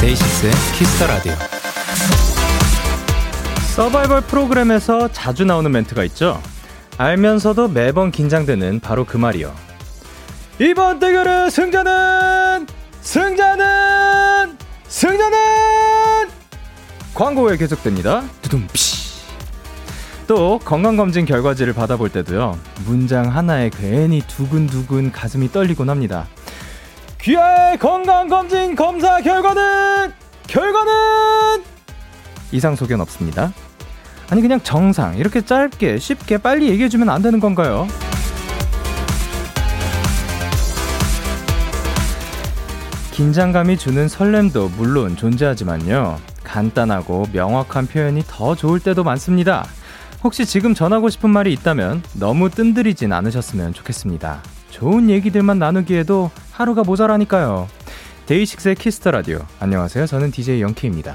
데이식스의 Kiss the Radio. 서바이벌 프로그램에서 자주 나오는 멘트가 있죠. 알면서도 매번 긴장되는 바로 그 말이요. 이번 대결의 승자는 승자는 승자는 광고 후에 계속됩니다. 두둠피. 또 건강검진 결과지를 받아볼 때도요. 문장 하나에 괜히 두근두근 가슴이 떨리곤 합니다. 귀하의 건강검진 검사 결과는 결과는 이상 소견 없습니다. 아니 그냥 정상 이렇게 짧게 쉽게 빨리 얘기해 주면 안 되는 건가요? 긴장감이 주는 설렘도 물론 존재하지만요. 간단하고 명확한 표현이 더 좋을 때도 많습니다. 혹시 지금 전하고 싶은 말이 있다면 너무 뜬들이진 않으셨으면 좋겠습니다. 좋은 얘기들만 나누기에도 하루가 모자라니까요. 데이식스의 Kiss the Radio. 안녕하세요. 저는 DJ 영케입니다.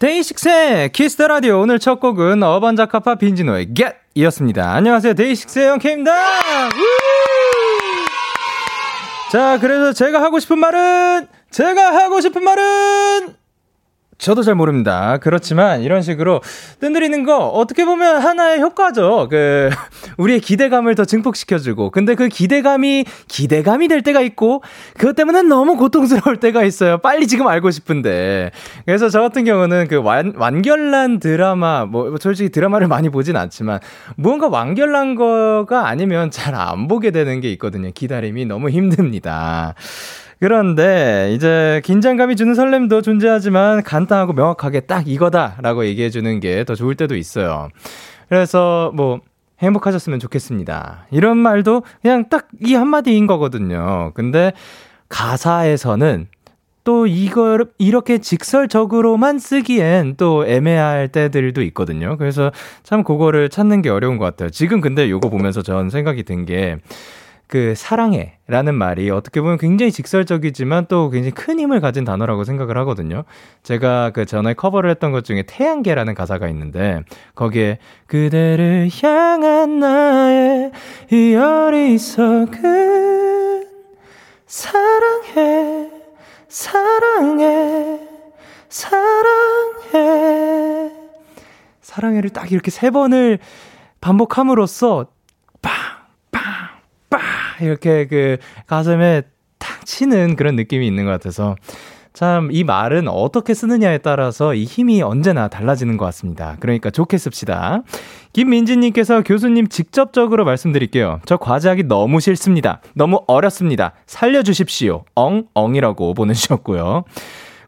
데이식스의 Kiss the Radio. 오늘 첫 곡은 어반자카파 빈지노의 Get 이었습니다. 안녕하세요. 데이식스의 영케입니다. 자, 그래서 제가 하고 싶은 말은 제가 하고 싶은 말은 저도 잘 모릅니다. 그렇지만 이런 식으로 뜸들이는 거 어떻게 보면 하나의 효과죠. 그 우리의 기대감을 더 증폭시켜주고 근데 그 기대감이 기대감이 될 때가 있고 그것 때문에 너무 고통스러울 때가 있어요. 빨리 지금 알고 싶은데 그래서 저 같은 경우는 그 완, 완결난 드라마 뭐 솔직히 드라마를 많이 보진 않지만 무언가 완결난 거가 아니면 잘 안 보게 되는 게 있거든요. 기다림이 너무 힘듭니다. 그런데 이제 긴장감이 주는 설렘도 존재하지만 간단하고 명확하게 딱 이거다라고 얘기해 주는 게 더 좋을 때도 있어요. 그래서 뭐 행복하셨으면 좋겠습니다. 이런 말도 그냥 딱 이 한마디인 거거든요. 근데 가사에서는 또 이걸 이렇게 직설적으로만 쓰기엔 또 애매할 때들도 있거든요. 그래서 참 그거를 찾는 게 어려운 것 같아요. 지금 근데 요거 보면서 전 생각이 든 게 그 사랑해 라는 말이 어떻게 보면 굉장히 직설적이지만 또 굉장히 큰 힘을 가진 단어라고 생각을 하거든요. 제가 그 전에 커버를 했던 것 중에 태양계라는 가사가 있는데 거기에 그대를 향한 나의 이 어리석은 사랑해 사랑해 사랑해 사랑해를 딱 이렇게 세 번을 반복함으로써 이렇게 그 가슴에 탁 치는 그런 느낌이 있는 것 같아서 참 이 말은 어떻게 쓰느냐에 따라서 이 힘이 언제나 달라지는 것 같습니다. 그러니까 좋게 씁시다. 김민지님께서 교수님 직접적으로 말씀드릴게요. 저 과제하기 너무 싫습니다. 너무 어렵습니다. 살려주십시오. 엉, 엉이라고 보내주셨고요.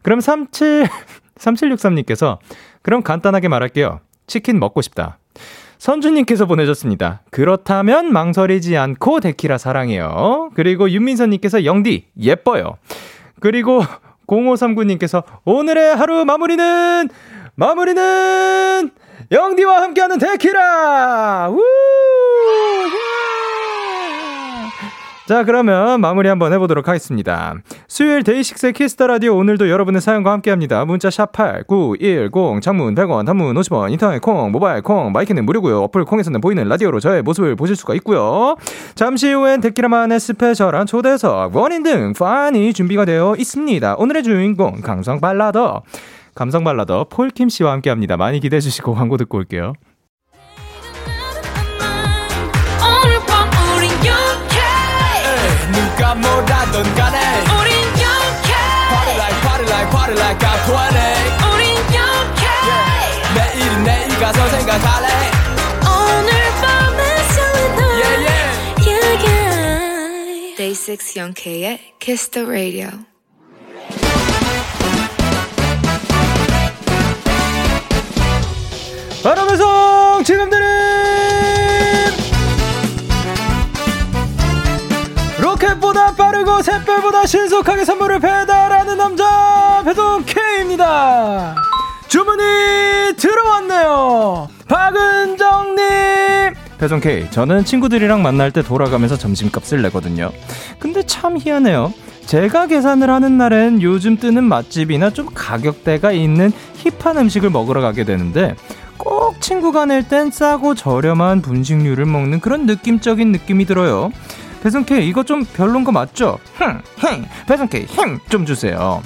그럼 37, 3763님께서 그럼 간단하게 말할게요. 치킨 먹고 싶다. 선주님께서 보내줬습니다. 그렇다면 망설이지 않고 데키라 사랑해요. 그리고 윤민선님께서 영디 예뻐요. 그리고 0539님께서 오늘의 하루 마무리는 마무리는 영디와 함께하는 데키라. 우! 자, 그러면 마무리 한번 해보도록 하겠습니다. 수요일 데이식스의 Kiss the Radio 오늘도 여러분의 사연과 함께 합니다. 문자 샵8910 장문 100원, 단문 50원, 인터넷 콩, 모바일 콩, 마이크는 무료고요. 어플 콩에서는 보이는 라디오로 저의 모습을 보실 수가 있고요. 잠시 후엔 데키라만의 special한 초대석, 원인 등 판이 준비가 되어 있습니다. 오늘의 주인공 감성 발라더 감성 발라더 폴킴 씨와 함께 합니다. 많이 기대해 주시고 광고 듣고 올게요. 누가 뭐라던 간에 우린 영케 Party like party like party like I'm 20 우린 영케 yeah. 내일은 내일 가서 생각할래 오늘 밤에 설레는 yeah, yeah. yeah, yeah. Day 6 영케의 Kiss the Radio 바로 배송 지금 드는 빠르고 샛별보다 신속하게 선물을 배달하는 남자 배송 K입니다. 주문이 들어왔네요. 박은정님, 배송K, 저는 친구들이랑 만날 때 돌아가면서 점심값을 내거든요. 근데 참 희한해요. 제가 계산을 하는 날엔 요즘 뜨는 맛집이나 좀 가격대가 있는 힙한 음식을 먹으러 가게 되는데 꼭 친구가 낼 땐 싸고 저렴한 분식류를 먹는 그런 느낌적인 느낌이 들어요. 배송K 이거 좀 별론 거 맞죠? 흥, 흥, 배송K 힘 좀 주세요.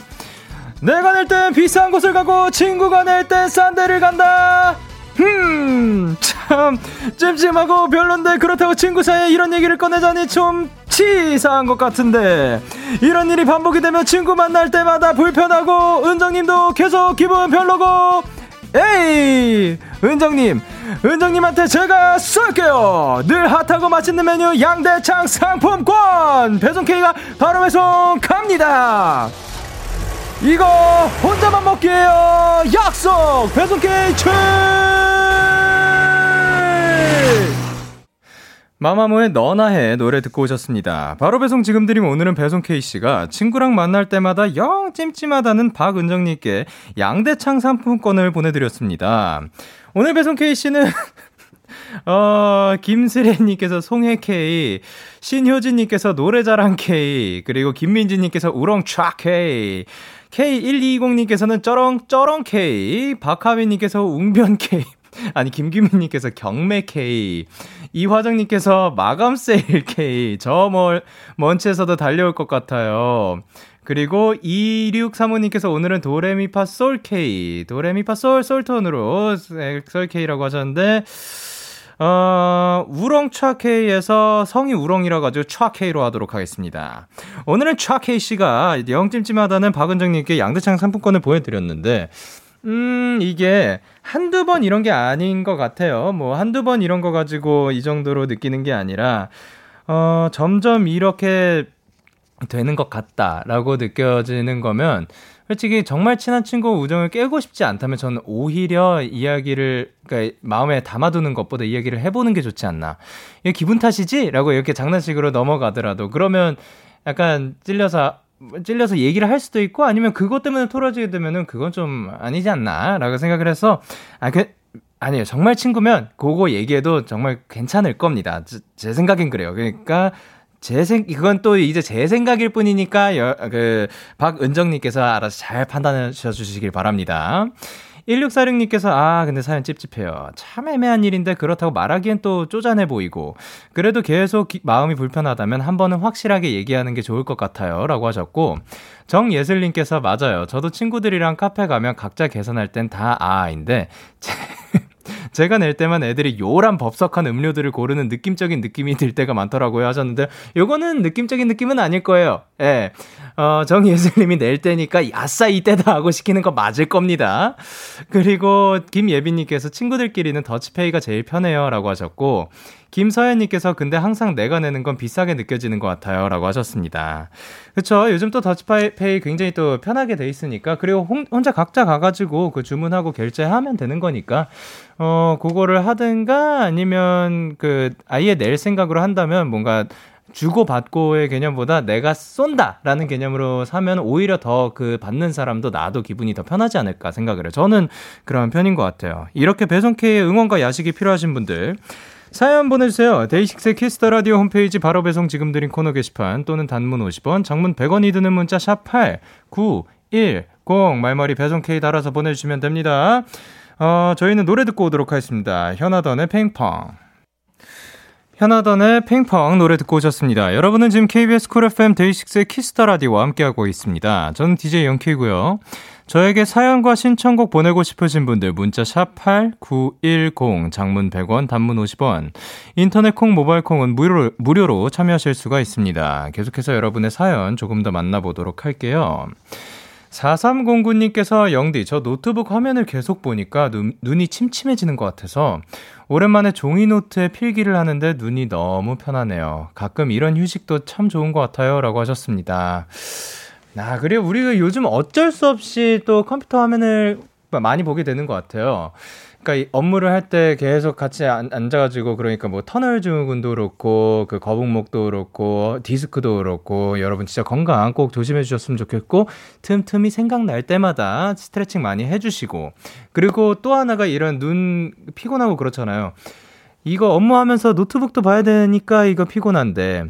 내가 낼 땐 비싼 곳을 가고 친구가 낼 땐 싼 데를 간다. 흠, 참 찜찜하고 별론데 그렇다고 친구 사이에 이런 얘기를 꺼내자니 좀 치사한 것 같은데 이런 일이 반복이 되면 친구 만날 때마다 불편하고 은정님도 계속 기분 별로고 에이 은정님 은정님한테 제가 쏠게요. 늘 핫하고 맛있는 메뉴 양대창 상품권. 배송 K가 바로 배송 갑니다. 이거 혼자만 먹기에요. 약속. 배송 K 출 마마무의 너나 해 노래 듣고 오셨습니다. 바로 배송 지금 드림 오늘은 배송 K씨가 친구랑 만날 때마다 영 찜찜하다는 박은정님께 양대창 상품권을 보내드렸습니다. 오늘 배송 K씨는 어, 김슬혜님께서 송혜 K, 신효진님께서 노래자랑 K, 그리고 김민지님께서 우렁촥 K, K1220님께서는 쩌렁, 쩌렁 K, 박하빈님께서 웅변 K, 아니, 김규민님께서 경매 K, 이화정님께서 마감 세일 K, 저 멀, 먼치에서도 달려올 것 같아요. 그리고 2635님께서 오늘은 도레미파 솔 K, 도레미파 솔, 솔톤으로 솔 K라고 하셨는데, 어, 우렁차 K에서 성이 우렁이라 가지고 차 K로 하도록 하겠습니다. 오늘은 차 K 씨가 영찜찜하다는 박은정님께 양대창 상품권을 보여드렸는데, 음, 이게 한두 번 이런 게 아닌 것 같아요. 뭐 한두 번 이런 거 가지고 이 정도로 느끼는 게 아니라, 어, 점점 이렇게 되는 것 같다라고 느껴지는 거면, 솔직히 정말 친한 친구 우정을 깨고 싶지 않다면 저는 오히려 이야기를 그러니까 마음에 담아두는 것보다 이야기를 해보는 게 좋지 않나. 이게 기분 탓이지? 라고 이렇게 장난식으로 넘어가더라도 그러면 약간 찔려서 찔려서 얘기를 할 수도 있고 아니면 그것 때문에 토라지게 되면은 그건 좀 아니지 않나라고 생각을 해서 아 그 아니에요. 정말 친구면 그거 얘기해도 정말 괜찮을 겁니다. 제, 제 생각엔 그래요. 그러니까 제 생, 이건 또 이제 제 생각일 뿐이니까, 여, 그, 박은정님께서 알아서 잘 판단하셔 주시길 바랍니다. 1646님께서, 아, 근데 사연 찝찝해요. 참 애매한 일인데 그렇다고 말하기엔 또 쪼잔해 보이고, 그래도 계속 기, 마음이 불편하다면 한 번은 확실하게 얘기하는 게 좋을 것 같아요. 라고 하셨고, 정예슬님께서, 맞아요. 저도 친구들이랑 카페 가면 각자 계산할 땐 다 아인데, 제가 낼 때만 애들이 요란 법석한 음료들을 고르는 느낌적인 느낌이 들 때가 많더라고요 하셨는데 요거는 느낌적인 느낌은 아닐 거예요. 예. 어, 정예슬님이 낼 때니까 야싸 이때다 하고 시키는 거 맞을 겁니다. 그리고 김예빈님께서 친구들끼리는 더치페이가 제일 편해요 라고 하셨고 김서연님께서 근데 항상 내가 내는 건 비싸게 느껴지는 것 같아요. 라고 하셨습니다. 그쵸. 요즘 또 더치페이 굉장히 또 편하게 돼 있으니까. 그리고 혼, 혼자 각자 가가지고 그 주문하고 결제하면 되는 거니까. 어, 그거를 하든가 아니면 그 아예 낼 생각으로 한다면 뭔가 주고받고의 개념보다 내가 쏜다라는 개념으로 사면 오히려 더 그 받는 사람도 나도 기분이 더 편하지 않을까 생각을 해요. 저는 그런 편인 것 같아요. 이렇게 배송K의 응원과 야식이 필요하신 분들 사연 보내주세요. 데이식스의 Kiss the Radio 홈페이지 바로 배송 지금 드림 코너 게시판 또는 단문 50원, 장문 100원이 드는 문자 샵 8 9 1 0 말머리 배송 K 달아서 보내주시면 됩니다. 어, 저희는 노래 듣고 오도록 하겠습니다. 현아던의 핑퐁. 현아던의 핑퐁 노래 듣고 오셨습니다. 여러분은 지금 KBS 쿨 FM 데이식스의 Kiss the Radio와 함께하고 있습니다. 저는 DJ 영케이고요. 저에게 사연과 신청곡 보내고 싶으신 분들 문자 샵 8910 장문 100원 단문 50원 인터넷 콩 모바일 콩은 무료로, 무료로 참여하실 수가 있습니다. 계속해서 여러분의 사연 조금 더 만나보도록 할게요. 4309님께서 영디 저 노트북 화면을 계속 보니까 눈, 눈이 침침해지는 것 같아서 오랜만에 종이 노트에 필기를 하는데 눈이 너무 편하네요. 가끔 이런 휴식도 참 좋은 것 같아요. 라고 하셨습니다. 아, 그리고 우리가 요즘 어쩔 수 없이 또 컴퓨터 화면을 많이 보게 되는 것 같아요. 그러니까 업무를 할 때 계속 같이 앉아가지고 그러니까 뭐 터널 증후군도 그렇고 그 거북목도 그렇고 디스크도 그렇고 여러분 진짜 건강 꼭 조심해 주셨으면 좋겠고 틈틈이 생각날 때마다 스트레칭 많이 해주시고 그리고 또 하나가 이런 눈 피곤하고 그렇잖아요. 이거 업무하면서 노트북도 봐야 되니까 이거 피곤한데,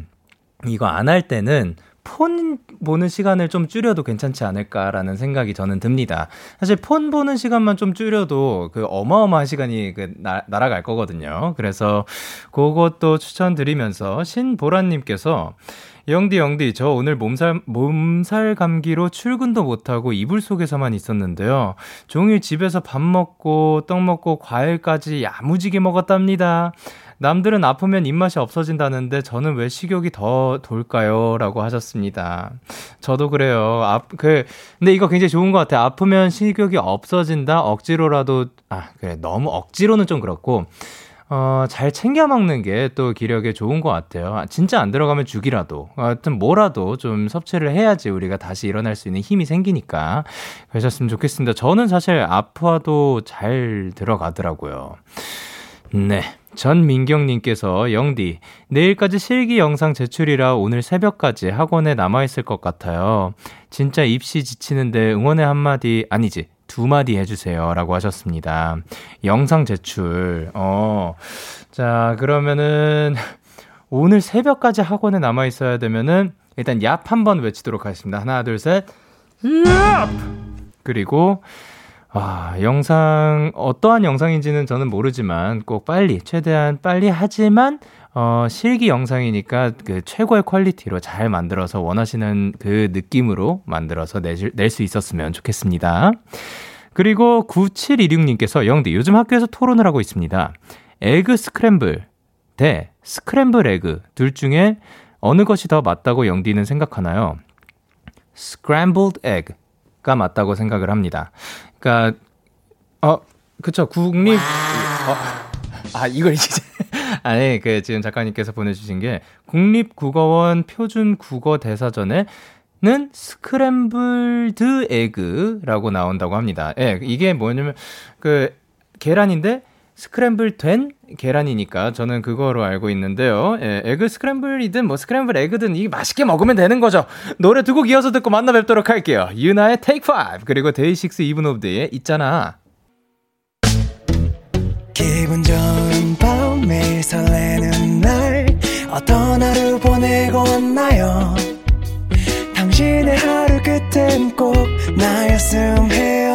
이거 안 할 때는 폰 보는 시간을 좀 줄여도 괜찮지 않을까라는 생각이 저는 듭니다. 사실 폰 보는 시간만 좀 줄여도 그 어마어마한 시간이 그 나, 날아갈 거거든요. 그래서 그것도 추천드리면서 신보라님께서 영디 영디 저 오늘 몸살 몸살 감기로 출근도 못하고 이불 속에서만 있었는데요. 종일 집에서 밥 먹고 떡 먹고 과일까지 야무지게 먹었답니다. 남들은 아프면 입맛이 없어진다는데 저는 왜 식욕이 더 돌까요? 라고 하셨습니다. 저도 그래요. 아, 그, 근데 이거 굉장히 좋은 것 같아요. 아프면 식욕이 없어진다? 억지로라도, 아, 그래. 너무 억지로는 좀 그렇고, 어, 잘 챙겨 먹는 게 또 기력에 좋은 것 같아요. 아, 진짜 안 들어가면 죽이라도, 하여튼 뭐라도 좀 섭취를 해야지 우리가 다시 일어날 수 있는 힘이 생기니까 그러셨으면 좋겠습니다. 저는 사실 아파도 잘 들어가더라고요. 네. 전민경님께서 영디 내일까지 실기 영상 제출이라 오늘 새벽까지 학원에 남아있을 것 같아요. 진짜 입시 지치는데 응원의 한마디 아니지 두 마디 해주세요. 라고 하셨습니다. 영상 제출. 어. 자, 그러면은, 오늘 새벽까지 학원에 남아있어야 되면은, 일단 얍 한번 외치도록 하겠습니다. 하나, 둘, 셋. 얍! 그리고, 아, 영상, 어떠한 영상인지는 저는 모르지만 꼭 빨리, 최대한 빨리 하지만, 어, 실기 영상이니까 그 최고의 quality로 잘 만들어서 원하시는 그 느낌으로 만들어서 낼수 있었으면 좋겠습니다. 그리고 9726님께서 영디, 요즘 학교에서 토론을 하고 있습니다. egg scramble 대 scramble egg 둘 중에 어느 것이 더 맞다고 영디는 생각하나요? scrambled egg 가 맞다고 생각을 합니다. 그러니까 어 그쵸 국립 어, 아 이걸 이제 아니 그 지금 작가님께서 보내주신 게 국립국어원 표준 국어 대사전에 는 스크램블드 에그라고 나온다고 합니다. 예, 이게 뭐냐면 그 계란인데 스크램블 된 계란이니까 저는 그거로 알고 있는데요. 예, egg scramble이든 뭐 scramble egg든 이게 맛있게 먹으면 되는 거죠. 노래 두 곡 이어서 듣고 만나 뵙도록 할게요. 유나의 Take 5 그리고 데이식스 이븐 오브 데이의 있잖아. 기분 좋은 밤 매일 설레는 날 어떤 하루 보내고 왔나요? 당신의 하루 끝엔 꼭 나였음 해요.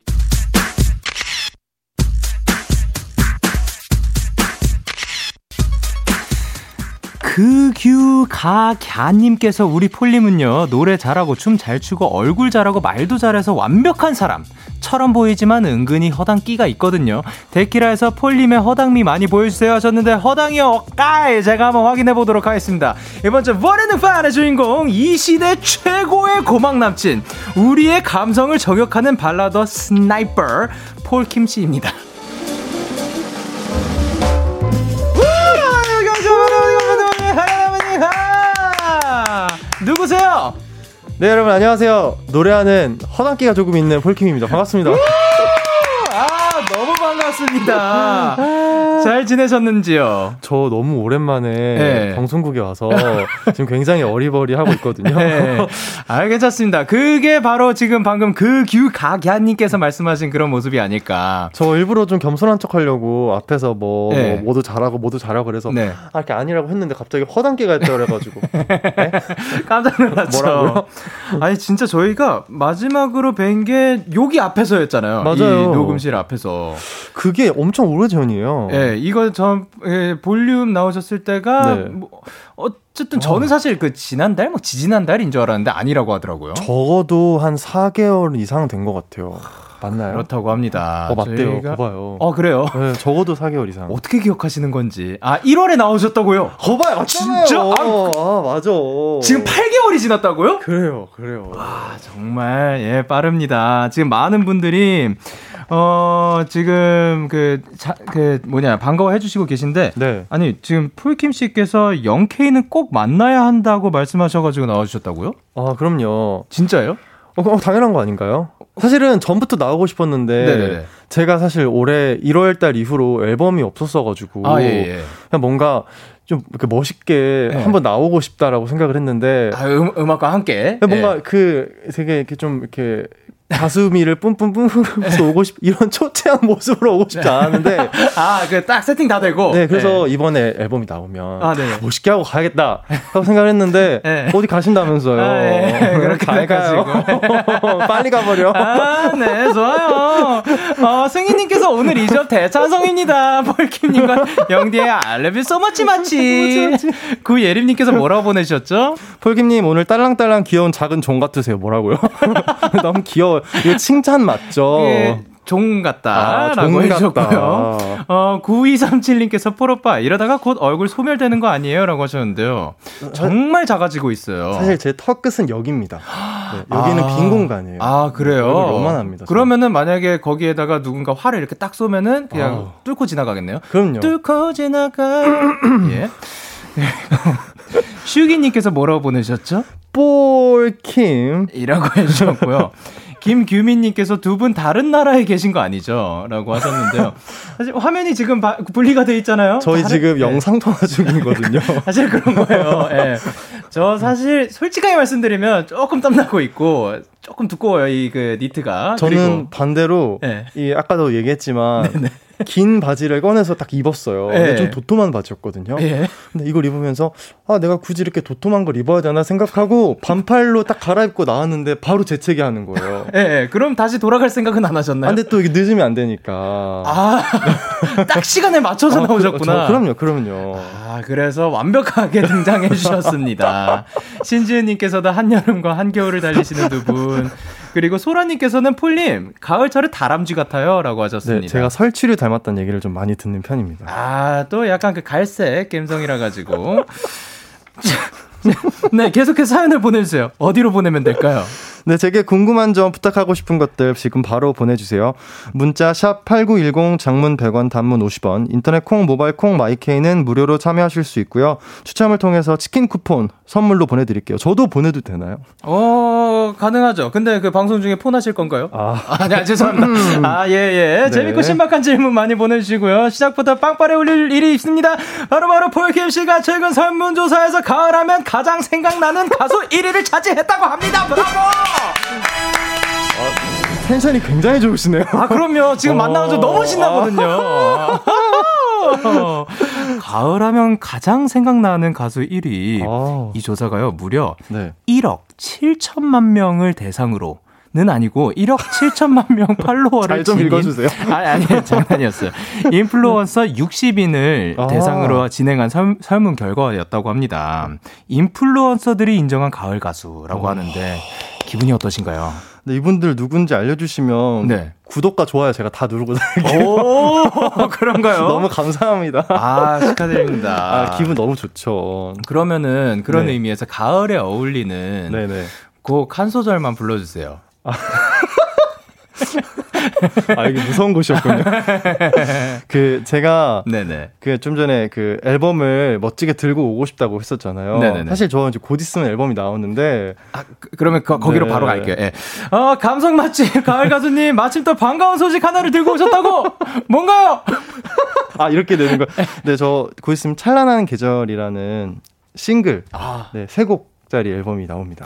그규가갸님께서 우리 폴님은요 노래 잘하고 춤 잘 추고 얼굴 잘하고 말도 잘해서 완벽한 사람처럼 보이지만 은근히 허당 끼가 있거든요. 데키라에서 폴님의 허당미 많이 보여주세요 하셨는데 허당이요 까이 제가 한번 확인해 보도록 하겠습니다. 이번 주 버리는 판의 주인공 이 시대 최고의 고막 남친 우리의 감성을 저격하는 발라더 sniper 폴킴 씨입니다. 누구세요? 네 여러분 안녕하세요. 노래하는 허당기가 조금 있는 폴킴입니다. 반갑습니다. 아 너무 반갑습니다 잘 지내셨는지요? 저 너무 오랜만에 네. 방송국에 와서 지금 굉장히 어리버리 하고 있거든요. 네. 아, 괜찮습니다. 그게 바로 지금 방금 그 규가갸님께서 말씀하신 그런 모습이 아닐까. 저 일부러 좀 겸손한 척 하려고 앞에서 뭐, 네. 뭐 모두 잘하고 모두 잘하고 그래서 네. 아, 이렇게 아니라고 했는데 갑자기 허당기가 있다 그래가지고 네? 깜짝 놀랐죠. 뭐라고요? 아니 진짜 저희가 마지막으로 뵌 게 여기 앞에서였잖아요. 맞아요. 녹음실 앞에서. 그게 엄청 오래전이에요. 네. 이거 전 예, 볼륨 나오셨을 때가 네. 뭐, 어쨌든 저는 어. 사실 그 지난달 뭐 지지난달인 줄 알았는데 아니라고 하더라고요. 적어도 한 4개월 이상 된 것 같아요. 맞나요? 그렇다고 합니다. 어, 맞대요. 저희가... 봐요. 어, 그래요? 네, 적어도 4개월 이상. 어떻게 기억하시는 건지. 아, 1월에 나오셨다고요? 거봐요. 아, 진짜? 아, 아, 맞아. 지금 8개월이 지났다고요? 그래요, 그래요. 와, 정말, 예, 빠릅니다. 지금 많은 분들이 어, 지금 그, 자, 그 뭐냐, 반가워 해 주시고 계신데. 네. 아니, 지금 폴킴 씨께서 영케이는 꼭 만나야 한다고 말씀하셔가지고 나와주셨다고요? 아, 그럼요. 진짜요? 어, 어, 당연한 거 아닌가요? 사실은 전부터 나오고 싶었는데 네네네. 제가 사실 올해 1월 달 이후로 앨범이 없었어가지고 아, 예, 예. 그냥 뭔가 좀 이렇게 멋있게 네. 한번 나오고 싶다라고 생각을 했는데 아, 음, 음악과 함께 뭔가 네. 그 되게 이렇게 좀 이렇게 가수미를 뿜뿜뿜 흐르면서 오고 싶 이런 초췌한 모습으로 오고 싶지 않았는데. 아그 딱 세팅 다 되고. 네 그래서 네. 이번에 앨범이 나오면 아, 네. 멋있게 하고 가야겠다 하고 생각을 했는데 네. 어디 가신다면서요? 아, 네. 그렇게 잘 가요 빨리 가버려. 아네 좋아요. 어 승희님께서 오늘 이접 대찬성입니다. 폴킴님과 영디의 알레비 소마치 마치. 그 예림님께서 뭐라고 보내셨죠? 폴킴님 오늘 딸랑딸랑 귀여운 작은 종 같으세요. 뭐라고요? 너무 귀여워 이거 칭찬 맞죠? 그 종 같다라고 아, 해주셨고요. 어, 9237님께서 폴오빠 이러다가 곧 얼굴 소멸되는 거 아니에요? 라고 하셨는데요. 정말 작아지고 있어요. 사실 제 턱 끝은 여기입니다. 네, 여기는 아, 빈 공간이에요. 아, 그래요? 요만합니다. 그러면은 만약에 거기에다가 누군가 활을 이렇게 딱 쏘면은 그냥 아. 뚫고 지나가겠네요. 그럼요. 뚫고 지나가. 예. 슈기님께서 뭐라고 보내셨죠? 볼킴. 이라고 해주셨고요. 김규민님께서 두 분 다른 나라에 계신 거 아니죠? 라고 하셨는데요. 사실 화면이 지금 바, 분리가 돼 있잖아요. 저희 다른, 지금 네. 영상통화 중이거든요. 사실 그런 거예요. 네. 저 사실 솔직하게 말씀드리면 조금 땀나고 있고 조금 두꺼워요, 이 그 니트가. 저는 그리고, 반대로, 네. 이 아까도 얘기했지만, 네네. 긴 바지를 꺼내서 딱 입었어요. 근데 예. 좀 도톰한 바지였거든요. 예. 근데 이걸 입으면서 아 내가 굳이 이렇게 도톰한 걸 입어야 되나 생각하고 반팔로 딱 갈아입고 나왔는데 바로 재채기 하는 거예요. 예, 예. 그럼 다시 돌아갈 생각은 안 하셨나요? 아, 근데 또 이게 늦으면 안 되니까. 아, 딱 시간에 맞춰서 아, 나오셨구나. 그, 럼요 그럼요. 아, 그래서 완벽하게 등장해 주셨습니다. 신지은님께서도 한여름과 한겨울을 달리시는 두 분. 그리고 소라님께서는 폴님 가을철에 다람쥐 같아요라고 하셨습니다. 네, 제가 설치를 닮았다는 얘기를 좀 많이 듣는 편입니다. 아 또 약간 그 갈색 감성이라 가지고. 네, 계속해서 사연을 보내주세요. 어디로 보내면 될까요? 네, 제게 궁금한 점 부탁하고 싶은 것들 지금 바로 보내주세요. 문자 샵 8910 장문 100원 단문 50원 인터넷 콩 모바일 콩 마이케이는 무료로 참여하실 수 있고요. 추첨을 통해서 치킨 쿠폰 선물로 보내드릴게요. 저도 보내도 되나요? 어 가능하죠. 근데 그 방송 중에 폰 하실 건가요? 아, 아 네, 죄송합니다. 음. 아, 예, 예. 네. 재밌고 신박한 질문 많이 보내주시고요. 시작부터 빵빠레 올릴 일이 있습니다. 바로바로 폴킴 씨가 최근 설문조사에서 가을하면 가장 생각나는 가수 1위를 차지했다고 합니다. 브라보! 아, 텐션이 굉장히 좋으시네요. 아, 그럼요. 지금 만나서 너무 신나거든요. 가을 하면 가장 생각나는 가수 1위. 아. 이 조사가요, 무려 네. 1억 7천만 명을 대상으로 는 아니고 1억 7천만 명 팔로워를 잘 좀 읽어주세요. 아니, 아니 장난이었어요. 인플루언서 60인을 아. 대상으로 진행한 설, 설문 결과였다고 합니다. 인플루언서들이 인정한 가을 가수라고 오. 하는데 기분이 어떠신가요? 네, 이분들 누군지 알려주시면 네. 구독과 좋아요 제가 다 누르고. 오, 그런가요? 너무 감사합니다. 아, 축하드립니다. 아, 기분 너무 좋죠. 그러면은 그런 네. 의미에서 가을에 어울리는 네네. 곡한 소절만 불러주세요. 아. 아, 이게 무서운 곳이었군요. 그, 제가. 네네. 그, 좀 전에 그 앨범을 멋지게 들고 오고 싶다고 했었잖아요. 네네네. 사실 저 이제 곧 있으면 앨범이 나오는데. 아, 그, 러면 거, 기로 네. 바로 갈게요. 예. 어, 감성 맛집, 가을 가수님, 마침 또 반가운 소식 하나를 들고 오셨다고! 뭔가요? 아, 이렇게 되는 거. 네, 저 곧 있으면 찬란한 계절이라는 싱글. 아. 네, 세 곡짜리 앨범이 나옵니다.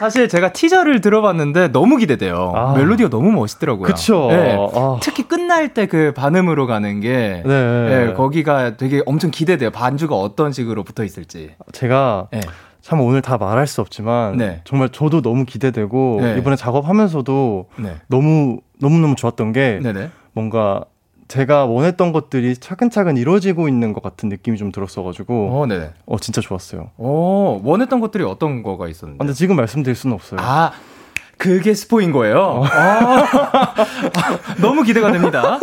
사실 제가 티저를 들어봤는데 너무 기대돼요. 아. 멜로디가 너무 멋있더라고요. 그쵸. 네. 아. 특히 끝날 때 그 반음으로 가는 게 네. 네. 거기가 되게 엄청 기대돼요. 반주가 어떤 식으로 붙어 있을지. 제가 네. 참 오늘 다 말할 수 없지만 네. 정말 저도 너무 기대되고 네. 이번에 작업하면서도 네. 너무 너무 너무 좋았던 게 네네. 뭔가 제가 원했던 것들이 차근차근 이루어지고 있는 것 같은 느낌이 좀 들었어가지고. 어, 네. 어, 진짜 좋았어요. 어, 원했던 것들이 어떤 거가 있었는데? 아, 근데 지금 말씀드릴 수는 없어요. 아, 그게 스포인 거예요? 어. 아, 너무 기대가 됩니다.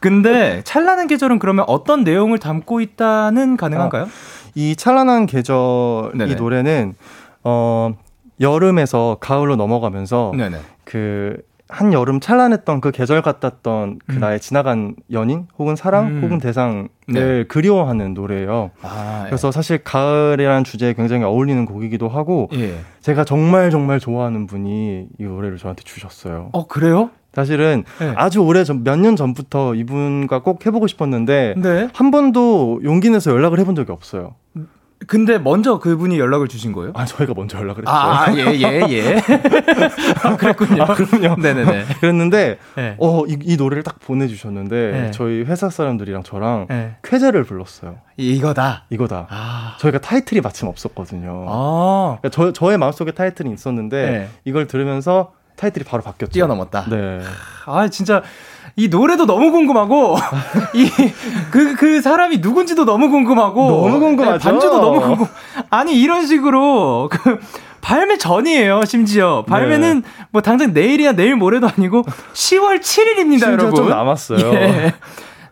근데 찬란한 계절은 그러면 어떤 내용을 담고 있다는 가능한가요? 아, 이 찬란한 계절 네네. 이 노래는 어 여름에서 가을로 넘어가면서 네네. 그 한 여름 찬란했던 그 계절 같았던 그 음. 나의 지나간 연인 혹은 사랑 음. 혹은 대상을 네. 그리워하는 노래예요. 아, 예. 그래서 사실 가을이라는 주제에 굉장히 어울리는 곡이기도 하고 예. 제가 정말 정말 좋아하는 분이 이 노래를 저한테 주셨어요. 어 그래요? 사실은 네. 아주 오래 전, 몇 년 전부터 이분과 꼭 해보고 싶었는데 네. 한 번도 용기 내서 연락을 해본 적이 없어요. 근데 먼저 그분이 연락을 주신 거예요? 아, 저희가 먼저 연락을 했어요. 아, 예, 예, 예. 아, 그랬군요. 아, 그럼요. 네네네. 그랬는데, 네. 어, 이, 이, 노래를 딱 보내주셨는데, 네. 저희 회사 사람들이랑 저랑 네. 쾌제를 불렀어요. 이거다? 이거다. 아. 저희가 타이틀이 마침 없었거든요. 아. 그러니까 저, 저의 마음속에 타이틀이 있었는데, 네. 이걸 들으면서 타이틀이 바로 바뀌었죠. 뛰어넘었다. 네. 아, 진짜. 이 노래도 너무 궁금하고 이그그 그 사람이 누군지도 너무 궁금하고 너무 궁금하죠. 반주도 너무 궁금. 아니 이런 식으로 그 발매 전이에요, 심지어. 발매는 네. 뭐 당장 내일이야 내일 모레도 아니고 10월 7일입니다, 여러분. 좀 남았어요. 예.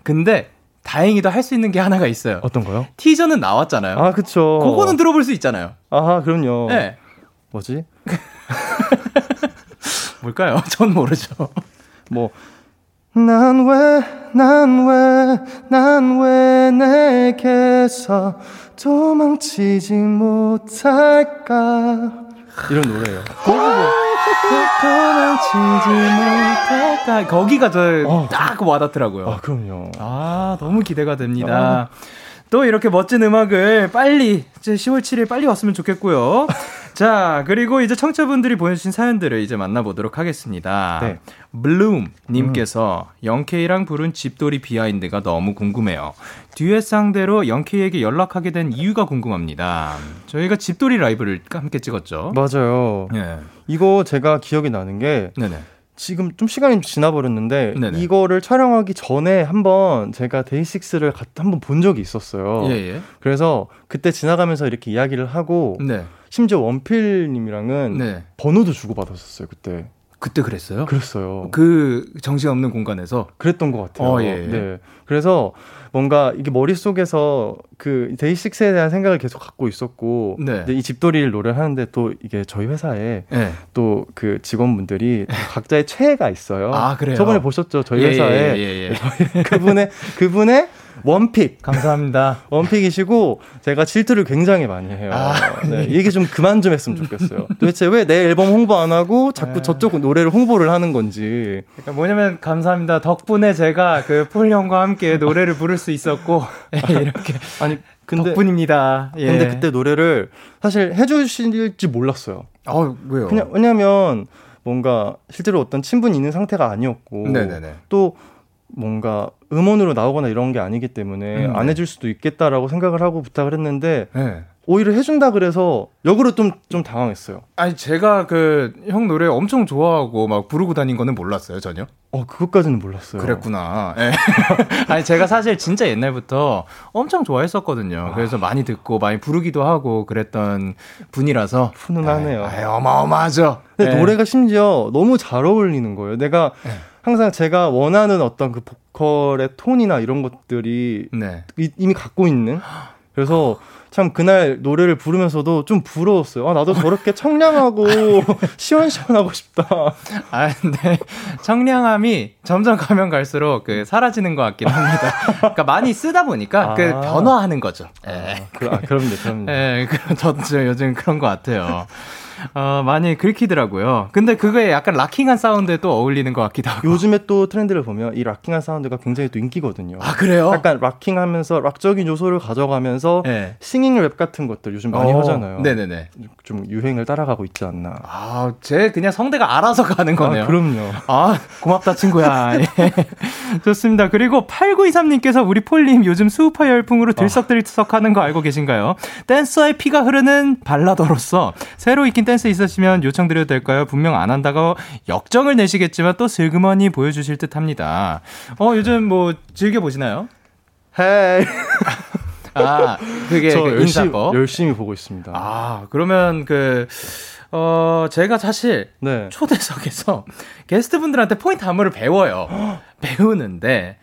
근데 다행히도 할 수 있는 게 하나가 있어요. 어떤 거요? 티저는 나왔잖아요. 아, 그쵸. 그거는 들어볼 수 있잖아요. 아하, 그럼요. 네. 뭐지? 뭘까요? 전 모르죠. 뭐, 난 왜, 난 왜, 난 왜 내게서 도망치지 못할까. 이런 노래예요. 도망치지 못할까. 거기가 저딱 어. 와닿더라고요. 아, 그럼요. 아, 너무 기대가 됩니다. 아. 또 이렇게 멋진 음악을 빨리 이제 10월 7일 빨리 왔으면 좋겠고요. 자, 그리고 이제 청취자분들이 보내주신 사연들을 이제 만나보도록 하겠습니다. 네. 블룸 님께서 음. 영케이랑 부른 집돌이 behind가 너무 궁금해요. 듀엣 상대로 영케이에게 연락하게 된 이유가 궁금합니다. 저희가 집돌이 라이브를 함께 찍었죠. 맞아요. 네. 이거 제가 기억이 나는 게 네네. 지금 좀 시간이 지나버렸는데 네네. 이거를 촬영하기 전에 한번 제가 데이식스를 한번 본 적이 있었어요. 예예. 예. 그래서 그때 지나가면서 이렇게 이야기를 하고 네. 심지어 원필님이랑은 네. 번호도 주고 받았었어요 그때. 그때 그랬어요? 그랬어요. 그 정신 없는 공간에서 그랬던 것 같아요. 어, 예. 네. 그래서 뭔가 이게 머릿속에서 그 데이식스에 대한 생각을 계속 갖고 있었고 네. 이 집돌이를 노래를 하는데 또 이게 저희 회사에 네. 또그 직원분들이 각자의 최애가 있어요. 아, 그래요? 저번에 보셨죠? 저희 예, 회사에 예, 예, 예. 그분의 그분의 원픽. 감사합니다. 원픽이시고 제가 질투를 굉장히 많이 해요. 아, 네. 얘기 좀 그만 좀 했으면 좋겠어요. 도대체 왜 내 앨범 홍보 안 하고 자꾸 네. 저쪽 노래를 홍보를 하는 건지. 그러니까 뭐냐면 감사합니다. 덕분에 제가 그 폴 형과 함께 노래를 부를 수 있었고 네, 이렇게 아니 근데 덕분입니다. 예. 근데 그때 노래를 사실 해주실지 몰랐어요. 아 왜요? 그냥 왜냐면 뭔가 실제로 어떤 친분이 있는 상태가 아니었고 네네네. 또 뭔가 음원으로 나오거나 이런 게 아니기 때문에 음, 안 네. 해줄 수도 있겠다라고 생각을 하고 부탁을 했는데 네. 오히려 해준다 그래서 역으로 좀, 좀 당황했어요. 아니, 제가 그, 형 노래 엄청 좋아하고 막 부르고 다닌 거는 몰랐어요, 전혀? 어, 그것까지는 몰랐어요. 그랬구나. 네. 아니, 제가 사실 진짜 옛날부터 엄청 좋아했었거든요. 그래서 많이 듣고 많이 부르기도 하고 그랬던 분이라서. 훈훈하네요. 아 어마어마하죠. 근데 네. 노래가 심지어 너무 잘 어울리는 거예요. 내가 네. 항상 제가 원하는 어떤 그 보컬의 톤이나 이런 것들이 네. 이 미 갖고 있는 그래서 참 그날 노래를 부르면서도 좀 부러웠어요. 아, 나도 저렇게 청량하고 시원시원하고 싶다. 아, 근데 청량함이 점점 가면 갈수록 그 사라지는 것 같긴 합니다. 그러니까 많이 쓰다 보니까 그 아. 그 변화하는 거죠. 아, 예. 그, 아, 그럼요, 그럼요. 예, 저도 요즘 그런 것 같아요. 어, 많이 긁히더라고요. 근데 그거에 약간 락킹한 사운드에 또 어울리는 것 같기도 하고. 요즘에 또 트렌드를 보면 이 락킹한 사운드가 굉장히 또 인기거든요. 아, 그래요? 약간 rocking하면서 락적인 요소를 가져가면서 네. singing rap 같은 것들 요즘 많이 어, 하잖아요. 네네네. 좀 유행을 따라가고 있지 않나. 아, 제 그냥 성대가 알아서 가는 거네요. 아, 그럼요. 아, 고맙다, 친구야. 예. 좋습니다. 그리고 8923님께서 우리 폴님 요즘 스우파 열풍으로 들썩들썩 하는 거 알고 계신가요? 댄서의 피가 흐르는 발라더로서 새로 익힌 댄스 있으시면 요청드려도 될까요? 분명 안 한다고 역정을 내시겠지만 또 슬그머니 보여주실 듯 합니다. 어, 요즘 뭐 즐겨보시나요? 헤이. 아, 그게 저 그 열심히, 열심히 보고 있습니다. 아, 그러면 그, 어, 제가 사실 네. 초대석에서 게스트분들한테 포인트 안무를 배워요. 배우는데,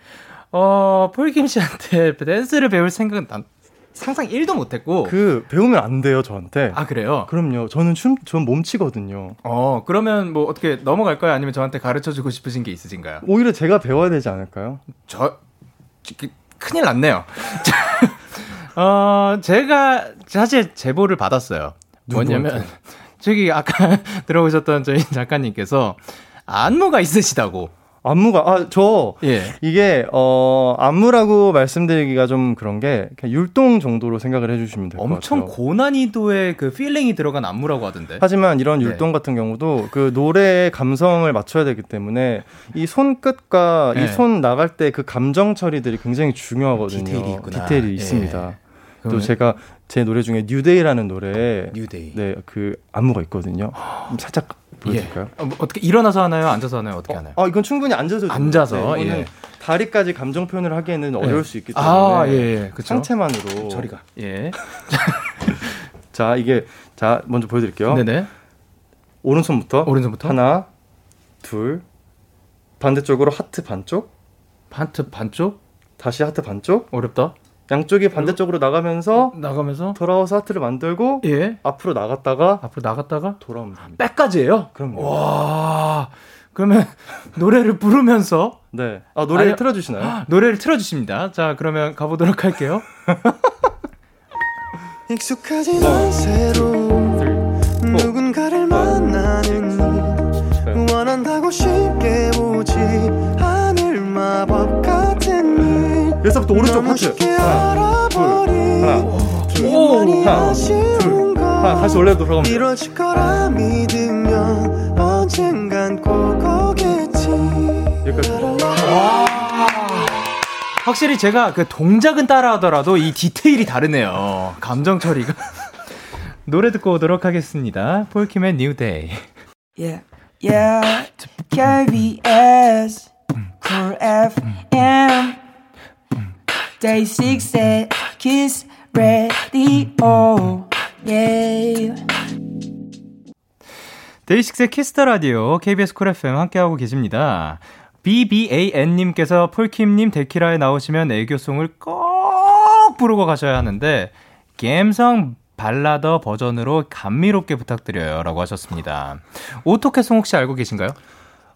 어, 폴김 씨한테 댄스를 배울 생각은 난 상상 1도 못했고. 그 배우면 안 돼요 저한테. 아 그래요? 그럼요. 저는 춤, 전 몸치거든요. 어 그러면 뭐 어떻게 넘어갈까요? 아니면 저한테 가르쳐주고 싶으신 게 있으신가요? 오히려 제가 배워야 되지 않을까요? 저 그, 큰일 났네요. 어 제가 사실 제보를 받았어요. 뭐냐면 저기 아까 들어오셨던 저희 작가님께서 안무가 있으시다고. 안무가 아저 예. 이게 어 안무라고 말씀드리기가 좀 그런 게 그냥 율동 정도로 생각을 해주시면 될 것 같아요. 엄청 고난이도의 그 feeling이 들어간 안무라고 하던데. 하지만 이런 네. 율동 네. 같은 경우도 그 노래의 감성을 맞춰야 되기 때문에 이 손끝과 네. 이 손 나갈 때 그 감정 처리들이 굉장히 중요하거든요. 디테일이 있구나. 디테일이 예. 있습니다. 또 제가 제 노래 중에 New Day라는 노래에 New Day. 네, 그 안무가 있거든요. 살짝 보여줄까요? 예. 어, 뭐 어떻게 일어나서 하나요? 앉아서 하나요? 어떻게 어, 하나요? 아, 이건 충분히 앉아서 앉아서 네, 예. 다리까지 감정 표현을 하기에는 예. 어려울 수 있기 때문에 아, 예, 예. 그쵸? 상체만으로 저리가. 예. 자, 이게 자, 먼저 보여 드릴게요. 네네. 오른손부터 오른손부터 하나, 둘 반대쪽으로 하트 반쪽 하트 반쪽 다시 하트 반쪽 어렵다. 양쪽이 반대쪽으로 나가면서 나가면서 돌아와서 하트를 만들고 예. 앞으로 나갔다가 앞으로 나갔다가 돌아오면 됩니다. 백까지예요? 그럼요. 와. 그러면 노래를 부르면서 네. 아, 노래를 틀어 주시나요? 노래를 틀어 주십니다. 자, 그러면 가 보도록 할게요. 익숙하진 않 새로 누군가를 만나는 일 원한다고 쉽 여기서부터 오른쪽 하트. 하나 둘 하나 둘 오, 하나 둘 하나 다시 원래로 돌아가면 돼요. 거라 믿으면 언젠간 꼭 오겠지. 여기까지. 와. 확실히 제가 그 동작은 따라하더라도 이 디테일이 다르네요. 감정 처리가. 노래 듣고 오도록 하겠습니다. 폴킴의 New Day. Yeah. Yeah. KBS Cool FM Day 6의 Kiss Radio. Yeah. 데이식스의 Kiss the Radio KBS Cool FM 함께하고 계십니다. BBAN님께서 폴킴님 데키라에 나오시면 애교송을 꼭 부르고 가셔야 하는데 감성 발라더 버전으로 감미롭게 부탁드려요 라고 하셨습니다. 오토캐송 혹시 알고 계신가요?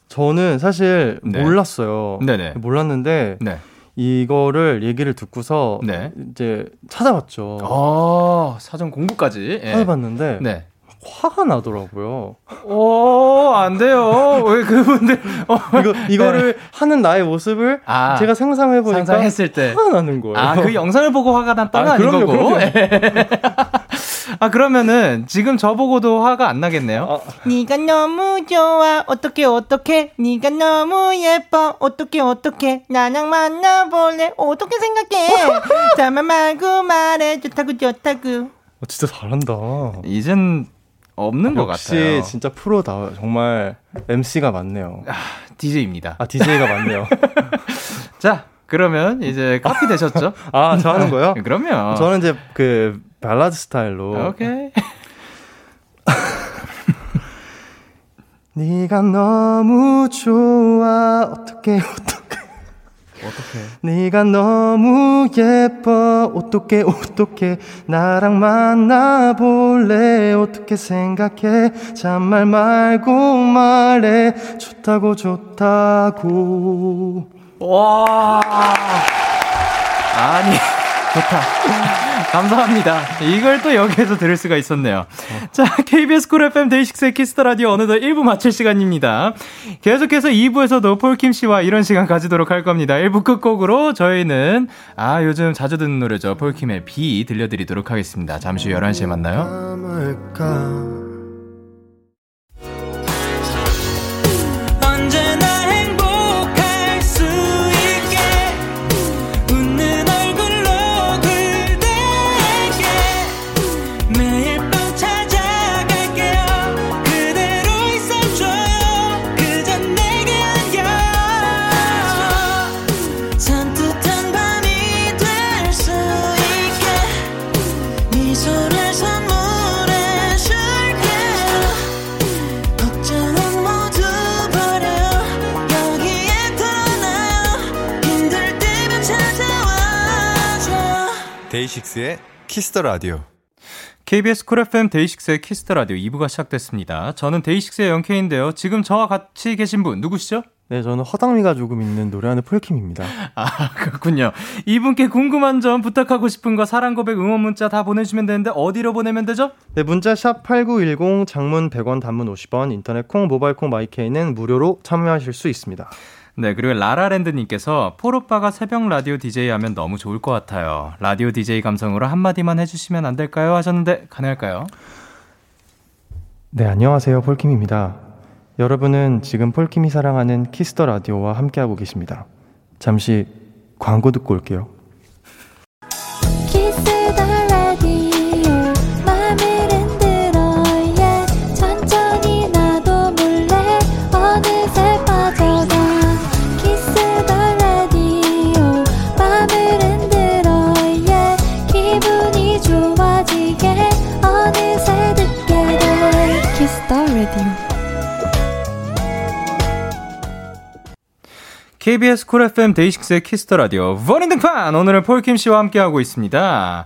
저는 사실 네. 몰랐어요. 네네. 몰랐는데 네. 이거를 얘기를 듣고서 네. 이제 찾아봤죠. 아, 사전 공부까지. 예. 찾아봤는데 네. 화가 나더라고요. 오, 안 돼요. 왜 그분들 어. 이거 이거를 네. 하는 나의 모습을 아, 제가 상상해 보니까 상상했을 때 화가 나는 거예요. 아, 그 영상을 보고 화가 났다는 아, 그럼요, 아닌 거고. 아 그러면은 지금 저 보고도 화가 안 나겠네요. 어. 네가 너무 좋아 어떻게 어떻게 네가 너무 예뻐 어떻게 어떻게 나랑 만나볼래 어떻게 생각해 자만 말고 말해 좋다고 좋다고. 어, 진짜 잘한다. 이젠 없는 것 같아요. 역시 진짜 프로다. 정말 MC가 많네요. 아, DJ입니다. 아, DJ가 많네요. 자, 그러면 이제 커피 되셨죠? 아, 저 하는 거요? 그럼요. 저는 이제 그 발라드 스타일로. 오케이. 네가 너무 좋아 어떻게 어떻게 어떻게 네가 너무 예뻐. 어떻게 어떻게 나랑 만나 볼래? 어떻게 생각해? 잔말 말고 말해. 좋다고 좋다고. 와. 아니 좋다. 감사합니다. 이걸 또 여기에서 들을 수가 있었네요. 자, KBS Cool FM 데이식스의 Kiss the Radio 어느덧 1부 마칠 시간입니다. 계속해서 2부에서도 폴킴 씨와 이런 시간 가지도록 할 겁니다. 1부 끝곡으로 저희는 아, 요즘 자주 듣는 노래죠. 폴킴의 비 들려드리도록 하겠습니다. 잠시 후 11시에 만나요. 데이식스의 Kiss the Radio. KBS Cool FM 데이식스의 Kiss the Radio 2부가 시작됐습니다. 저는 데이식스의 영케이인데요. 지금 저와 같이 계신 분 누구시죠? 네, 저는 허당미가 조금 있는 노래하는 폴킴입니다. 아, 그렇군요. 이분께 궁금한 점, 부탁하고 싶은 거, 사랑 고백, 응원 문자 다 보내주시면 되는데, 어디로 보내면 되죠? 네, 문자 샵 8910, 장문 100원, 단문 50원, 인터넷 콩, 모바일 콩, My K는 무료로 참여하실 수 있습니다. 네, 그리고 라라랜드님께서 폴오빠가 새벽 라디오 DJ 하면 너무 좋을 것 같아요. 라디오 DJ 감성으로 한마디만 해주시면 안 될까요? 하셨는데, 가능할까요? 네, 안녕하세요. 폴킴입니다. 여러분은 지금 폴킴이 사랑하는 Kiss the Radio와 함께하고 계십니다. 잠시 광고 듣고 올게요. KBS Cool FM 데이식스의 Kiss the Radio burning 등판 오늘은 폴킴 씨와 함께하고 있습니다.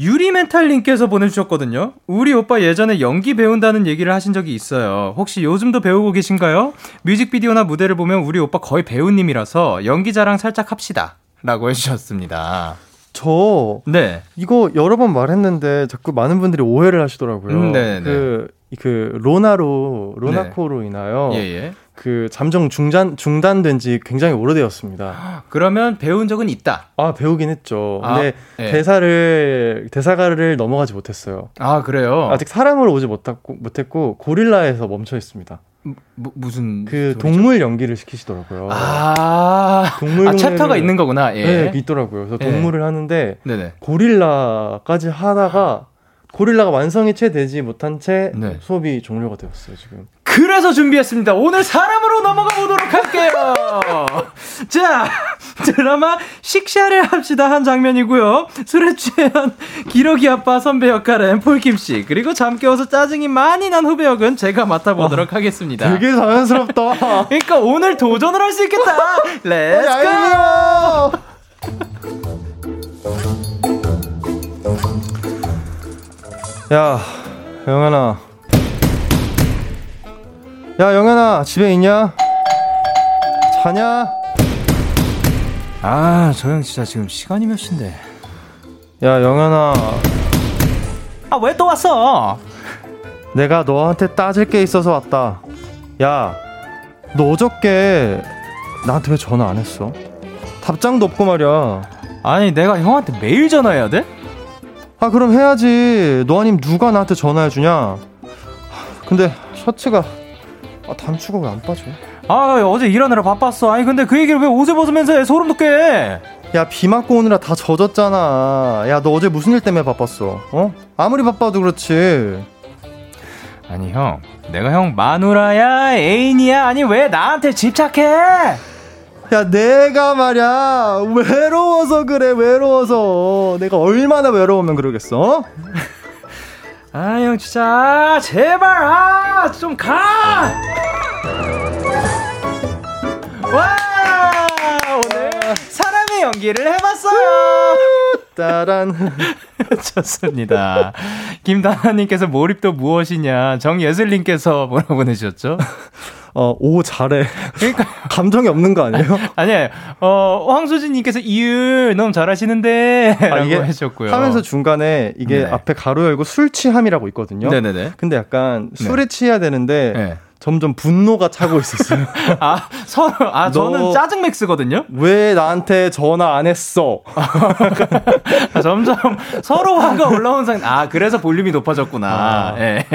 유리 멘탈님께서 보내주셨거든요. 우리 오빠 예전에 연기 배운다는 얘기를 하신 적이 있어요. 혹시 요즘도 배우고 계신가요? 뮤직비디오나 무대를 보면 우리 오빠 거의 배우님이라서 연기 자랑 살짝 합시다. 라고 해주셨습니다. 저, 네. 이거 여러 번 말했는데 자꾸 많은 분들이 오해를 하시더라고요. 음, 네, 네. 그, 그, 로나로, 로나코로 네. 인하여. 예, 예. 그 잠정 중단 중단된 지 굉장히 오래되었습니다. 그러면 배운 적은 있다. 아 배우긴 했죠. 아, 근데 네. 대사를 대사가를 넘어가지 못했어요. 아 그래요? 아직 사람을 오지 못했고 못했고 고릴라에서 멈춰 있습니다. 뭐, 무슨 그 소리죠? 동물 연기를 시키시더라고요. 아, 동물 아 챕터가 있는 거구나. 예. 네, 있더라고요. 그래서 예. 동물을 하는데 네네. 고릴라까지 하다가 고릴라가 완성이 채 되지 못한 채 네. 수업이 종료가 되었어요 지금. 그래서 준비했습니다. 오늘 사람으로 넘어가 보도록 할게요. 자, 드라마 식샤를 합시다 한 장면이고요. 술에 취한 기러기 아빠 선배 역할은 폴킴 씨 그리고 잠 깨워서 짜증이 많이 난 후배 역은 제가 맡아보도록 아, 하겠습니다. 되게 자연스럽다. 그러니까 오늘 도전을 할 수 있겠다. Let's go! 야, 영현아. 야, 영현아, 집에 있냐? 자냐? 아, 저 형 진짜 지금 시간이 몇 시인데. 야, 영현아. 아, 왜 또 왔어? 내가 너한테 따질 게 있어서 왔다. 야, 너 어저께 나한테 왜 전화 안 했어? 답장도 없고 말이야. 아니, 내가 형한테 매일 전화해야 돼? 아, 그럼 해야지. 너 아니면 누가 나한테 전화해주냐? 근데 셔츠가 아, 단추가 왜 안 빠져? 아, 어제 일하느라 바빴어. 아니, 근데 그 얘기를 왜 옷을 벗으면서 해? 소름 돋게. 야, 비 맞고 오느라 다 젖었잖아. 야, 너 어제 무슨 일 때문에 바빴어? 어? 아무리 바빠도 그렇지. 아니, 형. 내가 형 마누라야? 애인이야? 아니, 왜 나한테 집착해? 야, 내가 말야. 외로워서 그래, 외로워서. 내가 얼마나 외로우면 그러겠어? 아, 형 진짜 제발 아, 좀 가. 와, 오늘 사람의 연기를 해봤어요. 따란. 좋습니다. 김다나님께서 몰입도 무엇이냐, 정예슬님께서 뭐라고 보내주셨죠? 어, 오, 잘해. 그러니까. 감정이 없는 거 아니에요? 아니에요. 어, 황수진님께서 이율 너무 잘하시는데. 아, 이게 해주셨고요. 하면서 중간에 이게 네. 앞에 가로 열고 술 취함이라고 있거든요. 네네네. 근데 약간 술에 네. 취해야 되는데. 네. 점점 분노가 차고 있었어요. 아, 서로, 아, 저는 짜증 맥스거든요? 왜 나한테 전화 안 했어? 아, 점점 서로 화가 올라온 상, 아, 그래서 볼륨이 높아졌구나. 아. 예.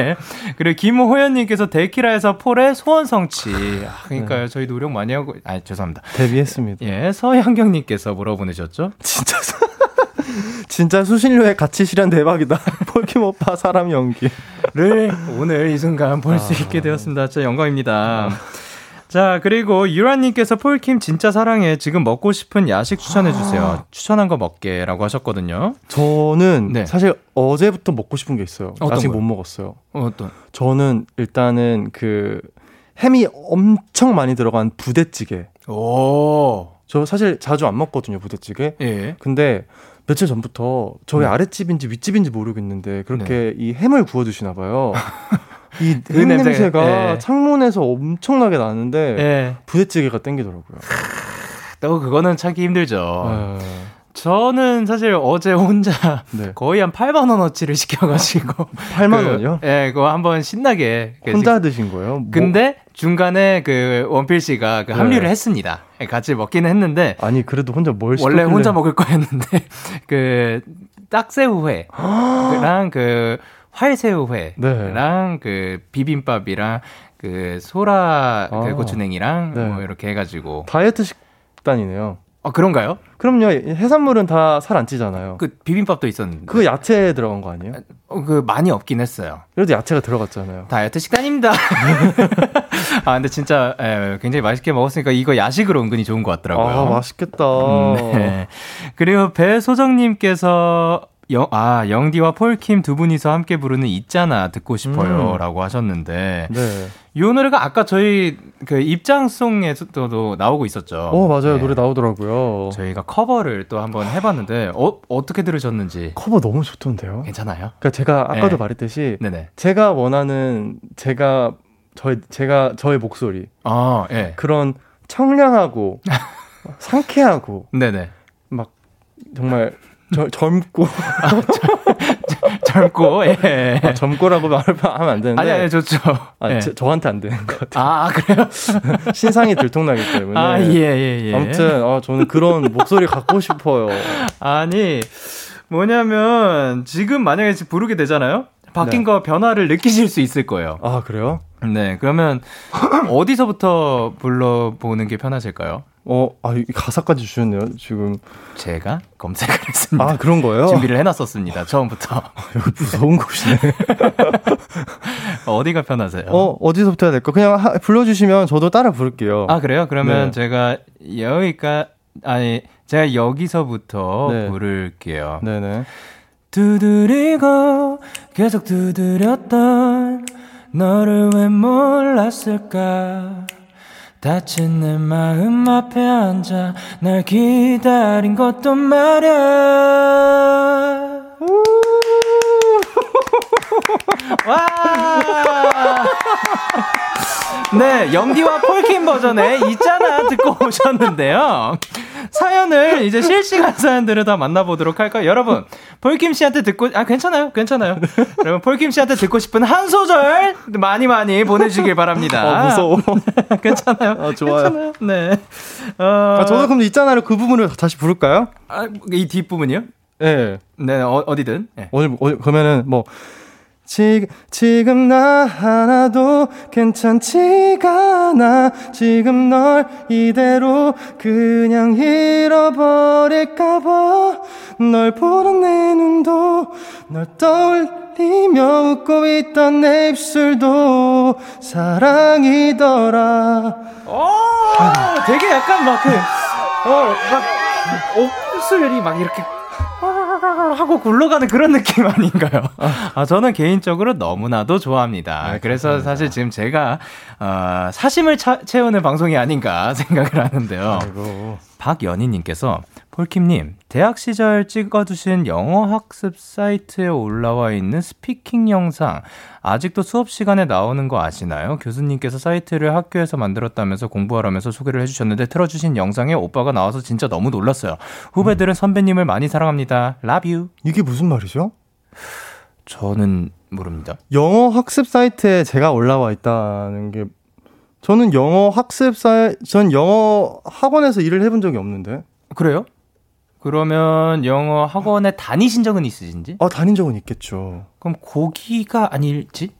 그리고 김호연님께서 데키라에서 폴의 소원 성취. 아, 그러니까요. 네. 저희 노력 많이 하고, 아, 죄송합니다. 데뷔했습니다. 예, 서현경님께서 뭐라고 보내셨죠? 진짜 진짜 수신료에 같이 실현 대박이다. 폴킴 오빠 사람 연기를 오늘 이 순간 볼수 아. 있게 되었습니다. 진짜 영광입니다. 자, 그리고 유라님께서 폴킴 진짜 사랑해. 지금 먹고 싶은 야식 추천해주세요. 아. 추천한 거 먹게 라고 하셨거든요. 저는 네. 사실 어제부터 먹고 싶은 게 있어요. 아직 거요? 못 먹었어요. 어떤? 저는 일단은 그 햄이 엄청 많이 들어간 부대찌개. 오. 저 사실 자주 안 먹거든요, 부대찌개. 예. 근데 며칠 전부터 저희 네. 아랫집인지 윗집인지 모르겠는데 그렇게 네. 이 햄을 구워 주시나 봐요. 이그 냄새가 네. 창문에서 엄청나게 나는데 네. 부대찌개가 땡기더라고요. 또 그거는 찾기 힘들죠. 네. 저는 사실 어제 혼자 네. 거의 한 8만 원어치를 시켜가지고 8만 그, 원이요? 예, 네, 그거 한번 신나게 혼자 드신 거예요? 뭐? 근데 중간에 그 원필 씨가 그 합류를 네. 했습니다. 예, 같이 먹기는 했는데 아니 그래도 혼자 뭘 원래 시켰길래... 혼자 먹을 거였는데 그 딱새우회랑 그 활새우회랑 네. 그 비빔밥이랑 그 소라 그 아. 그 고추냉이랑 네. 뭐 이렇게 해가지고 다이어트 식단이네요. 아 그런가요? 그럼요. 해산물은 다 살 안 찌잖아요. 그 비빔밥도 있었는데. 그 야채 들어간 거 아니에요? 어, 그 많이 없긴 했어요. 그래도 야채가 들어갔잖아요. 다이어트 식단입니다. 아 근데 진짜 예, 굉장히 맛있게 먹었으니까 이거 야식으로 은근히 좋은 것 같더라고요. 아 맛있겠다. 음, 네. 그리고 배소정님께서 영, 아, 영디와 폴킴 두 분이서 함께 부르는 있잖아 듣고 싶어요. 음. 라고 하셨는데. 네. 이 노래가 아까 저희 그 입장송에서도 나오고 있었죠. 어, 맞아요. 네. 노래 나오더라고요. 저희가 커버를 또 한번 해봤는데, 어, 어떻게 들으셨는지. 커버 너무 좋던데요? 괜찮아요? 그러니까 제가 아까도 네. 말했듯이. 네네. 제가 원하는, 제가, 저의, 제가, 저의 목소리. 아, 예. 그런 청량하고, 상쾌하고. 네네. 막, 정말 저, 젊고. 젊고, 예. 아, 젊고라고 말하면 안 되는데. 아니, 아니, 좋죠. 아, 예. 저, 한테 안 되는 것 같아요. 아, 그래요? 신상이 들통나기 때문에. 아, 예, 예, 예. 아무튼, 아, 저는 그런 목소리 갖고 싶어요. 아니, 뭐냐면, 지금 만약에 부르게 되잖아요? 바뀐 네. 거 변화를 느끼실 수 있을 거예요. 아, 그래요? 네, 그러면 어디서부터 불러보는 게 편하실까요? 어, 아, 가사까지 주셨네요, 지금. 제가 검색을 했습니다. 아, 그런 거예요? 준비를 해놨었습니다, 처음부터. 여기 무서운 곳이네. 어디가 편하세요? 어, 어디서부터 해야 될까? 그냥 하, 불러주시면 저도 따라 부를게요. 아, 그래요? 그러면 네. 제가 여기까, 아니, 제가 여기서부터 네. 부를게요. 네네. 두드리고 계속 두드렸던 너를 왜 몰랐을까 다친 내 마음 앞에 앉아 날 기다린 것도 말야. 와! 네, 영디와 폴킴 버전의 있잖아 듣고 오셨는데요. 사연을 이제 실시간 사연들을 다 만나보도록 할까요? 여러분, 폴킴 씨한테 듣고, 아, 괜찮아요. 괜찮아요. 여러분, 폴킴 씨한테 듣고 싶은 한 소절 많이 많이 보내주길 바랍니다. 어, 무서워. 괜찮아요. 아, 좋아요. 괜찮아요. 네. 어... 아, 저도 그럼 있잖아요. 그 부분을 다시 부를까요? 아, 이 뒷부분이요? 네. 네, 어, 디든 네. 오늘, 오늘, 그러면은 뭐, 지금, 지금 나 하나도 괜찮지가 않아. 지금 널 이대로 그냥 잃어버릴까봐. 널 보던 내 눈도 널 떠올리며 웃고 있던 내 입술도 사랑이더라. 오, 되게 약간 막 그, 어, 막, 옥구슬이 막 이렇게 하고 굴러가는 그런 느낌 아닌가요? 아, 저는 개인적으로 너무나도 좋아합니다. 아, 그래서 감사합니다. 사실 지금 제가, 어, 사심을 차, 채우는 방송이 아닌가 생각을 하는데요. 아이고. 박연희님께서 폴킴님, 대학 시절 찍어두신 영어 학습 사이트에 올라와 있는 speaking 영상, 아직도 수업 시간에 나오는 거 아시나요? 교수님께서 사이트를 학교에서 만들었다면서 공부하라면서 소개를 해주셨는데 틀어주신 영상에 오빠가 나와서 진짜 너무 놀랐어요. 후배들은 선배님을 많이 사랑합니다. Love you. 이게 무슨 말이죠? 저는 모릅니다. 영어 학습 사이트에 제가 올라와 있다는 게 저는 영어 학습 사이 전 영어 학원에서 일을 해본 적이 없는데. 그래요? 그러면 영어 학원에 다니신 적은 있으신지? 아, 다닌 적은 있겠죠. 그럼 고기가 아닐지?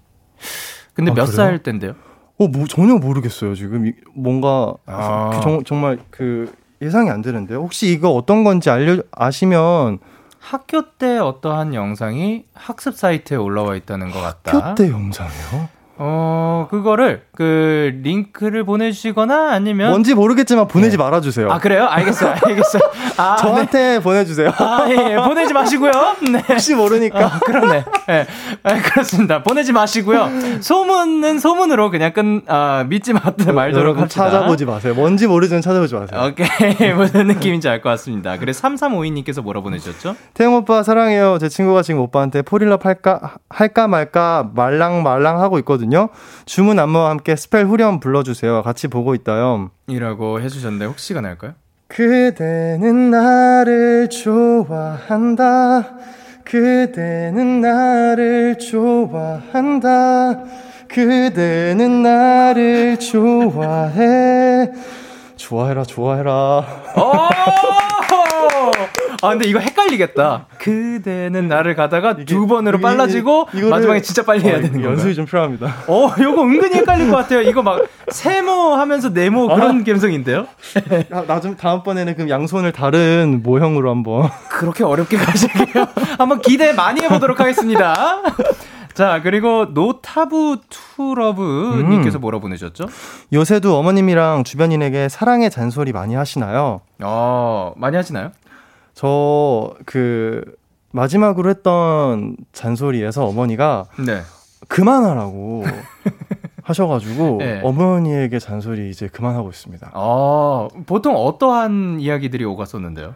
근데 아, 몇살 때인데요? 어, 뭐, 전혀 모르겠어요, 지금. 뭔가, 아. 그, 정, 정말 그, 예상이 안 되는데요. 혹시 이거 어떤 건지 알려, 아시면. 학교 때 어떠한 영상이 학습 사이트에 올라와 있다는 것 같다. 학교 때 영상이요? 어, 그거를 그 링크를 보내주시거나 아니면 뭔지 모르겠지만 보내지 네. 말아주세요. 아 그래요? 알겠어요, 알겠어요. 아, 저한테 네. 보내주세요. 아 예, 예, 보내지 마시고요. 네. 혹시 모르니까. 아, 그러네. 네. 네, 그렇습니다. 보내지 마시고요. 소문은 소문으로 그냥 끈 아, 믿지 말도록 합시다. 찾아보지 마세요. 뭔지 모르지만 찾아보지 마세요. 오케이 무슨 느낌인지 알 것 같습니다. 그래 3352님께서 뭐라 보내주셨죠? 태형 오빠 사랑해요. 제 친구가 지금 오빠한테 fall in love 할까 할까 말까 말랑 말랑 하고 있거든요. 주문 안무와 함께 Spell 후렴 불러주세요. 같이 보고 있다요. 이라고 해주셨는데 혹시 가능할까요? 그대는 나를 좋아한다. 그대는 나를 좋아한다. 그대는 나를 좋아해. 좋아해라, 좋아해라. 어! 아 근데 이거 헷갈리겠다. 그대는 나를 가다가 두 번으로 빨라지고 이거를, 마지막에 진짜 빨리 해야 어, 되는 거 연습이 좀 필요합니다. 어, 이거 은근히 헷갈릴 것 같아요. 이거 막 세모 하면서 네모 그런 아, 감성인데요. 나 좀 다음번에는 그럼 양손을 다른 모형으로 한번 그렇게 어렵게 가시게요. 한번 기대 많이 해보도록 하겠습니다. 자, 그리고 노타부 투러브님께서 음. 뭐라 보내셨죠? 요새도 어머님이랑 주변인에게 사랑의 잔소리 많이 하시나요? 어, 많이 하시나요? 저 그 마지막으로 했던 잔소리에서 어머니가 네. 그만하라고 하셔가지고 네. 어머니에게 잔소리 이제 그만하고 있습니다. 아 보통 어떠한 이야기들이 오갔었는데요?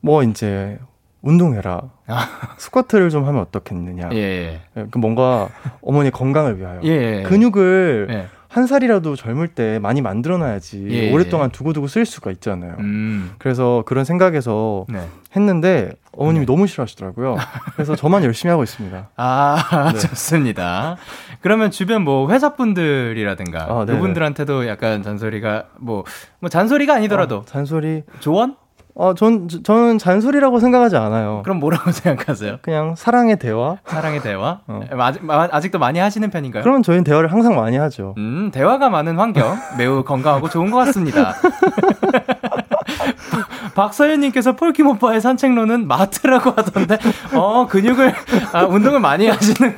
뭐 이제 운동해라. 아. 스쿼트를 좀 하면 어떻겠느냐. 예. 예. 그 뭔가 어머니 건강을 위하여 예. 근육을 예. 한 살이라도 젊을 때 많이 만들어놔야지 예, 오랫동안 두고두고 쓸 수가 있잖아요. 음. 그래서 그런 생각에서 네. 했는데 어머님이 네. 너무 싫어하시더라고요. 그래서 저만 열심히 하고 있습니다. 아 네. 좋습니다. 그러면 주변 뭐 회사 분들이라든가 아, 그분들한테도 약간 잔소리가 뭐뭐 뭐 잔소리가 아니더라도 아, 잔소리 조언? 어, 전, 저는 잔소리라고 생각하지 않아요. 그럼 뭐라고 생각하세요? 그냥 사랑의 대화? 사랑의 대화? 어. 아직, 아직도 많이 하시는 편인가요? 그럼 저희는 대화를 항상 많이 하죠. 음, 대화가 많은 환경. 매우 건강하고 좋은 것 같습니다. 박서연님께서 폴킴 오빠의 산책로는 마트라고 하던데, 어, 근육을, 아, 운동을 많이 하시는,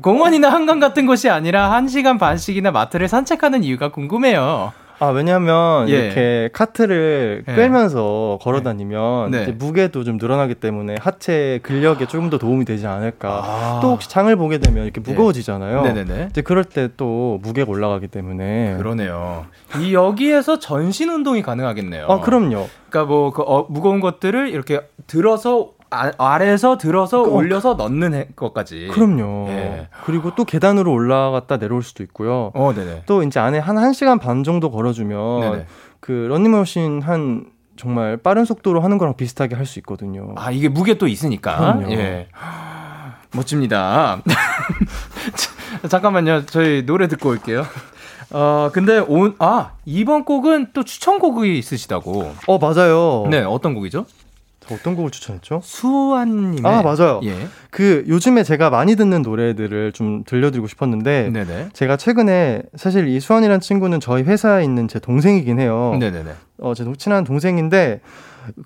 공원이나 한강 같은 곳이 아니라 1시간 반씩이나 마트를 산책하는 이유가 궁금해요. 아, 왜냐면, 예. 이렇게 카트를 예. 끌면서 걸어 다니면, 네. 무게도 좀 늘어나기 때문에 하체 근력에 조금 더 도움이 되지 않을까. 아. 또 혹시 장을 보게 되면 이렇게 예. 무거워지잖아요. 네. 네네 이제 그럴 때 또 무게가 올라가기 때문에. 그러네요. 이 여기에서 전신 운동이 가능하겠네요. 아, 그럼요. 그러니까 뭐, 그, 어, 무거운 것들을 이렇게 들어서 아, 아래서 들어서 그, 올려서 넣는 해, 것까지. 그럼요. 예. 그리고 또 계단으로 올라갔다 내려올 수도 있고요. 어, 네네. 또 이제 안에 한 1시간 반 정도 걸어주면 네네. 그 런닝머신 한 정말 빠른 속도로 하는 거랑 비슷하게 할 수 있거든요. 아, 이게 무게 또 있으니까. 그럼요. 예. 멋집니다. 잠깐만요. 저희 노래 듣고 올게요. 어, 근데 온, 아, 이번 곡은 또 추천곡이 있으시다고. 어, 맞아요. 네, 어떤 곡이죠? 어떤 곡을 추천했죠? 수아님. 아 맞아요. 예. 그 요즘에 제가 많이 듣는 노래들을 좀 들려드리고 싶었는데 네네. 제가 최근에 사실 이 수환이라는 친구는 저희 회사에 있는 제 동생이긴 해요. 네네네. 어제 친한 동생인데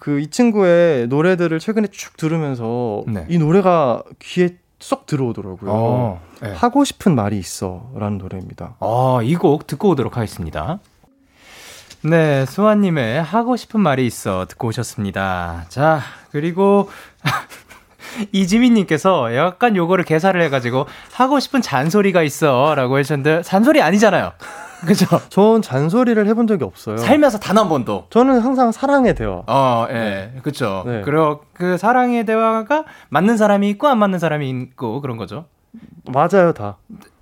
그 이 친구의 노래들을 최근에 쭉 들으면서 네. 이 노래가 귀에 쏙 들어오더라고요. 어, 네. 하고 싶은 말이 있어라는 노래입니다. 아, 이 곡 듣고 오도록 하겠습니다. 네, 수아님의 하고 싶은 말이 있어 듣고 오셨습니다. 자, 그리고 이지민님께서 약간 요거를 개사를 해가지고 하고 싶은 잔소리가 있어라고 하셨는데 잔소리 아니잖아요. 그죠? 전 잔소리를 해본 적이 없어요. 살면서 단 한 번도. 저는 항상 사랑의 대화. 어, 예. 네. 그쵸. 네. 그리고 그 사랑의 대화가 맞는 사람이 있고 안 맞는 사람이 있고 그런 거죠. 맞아요, 다.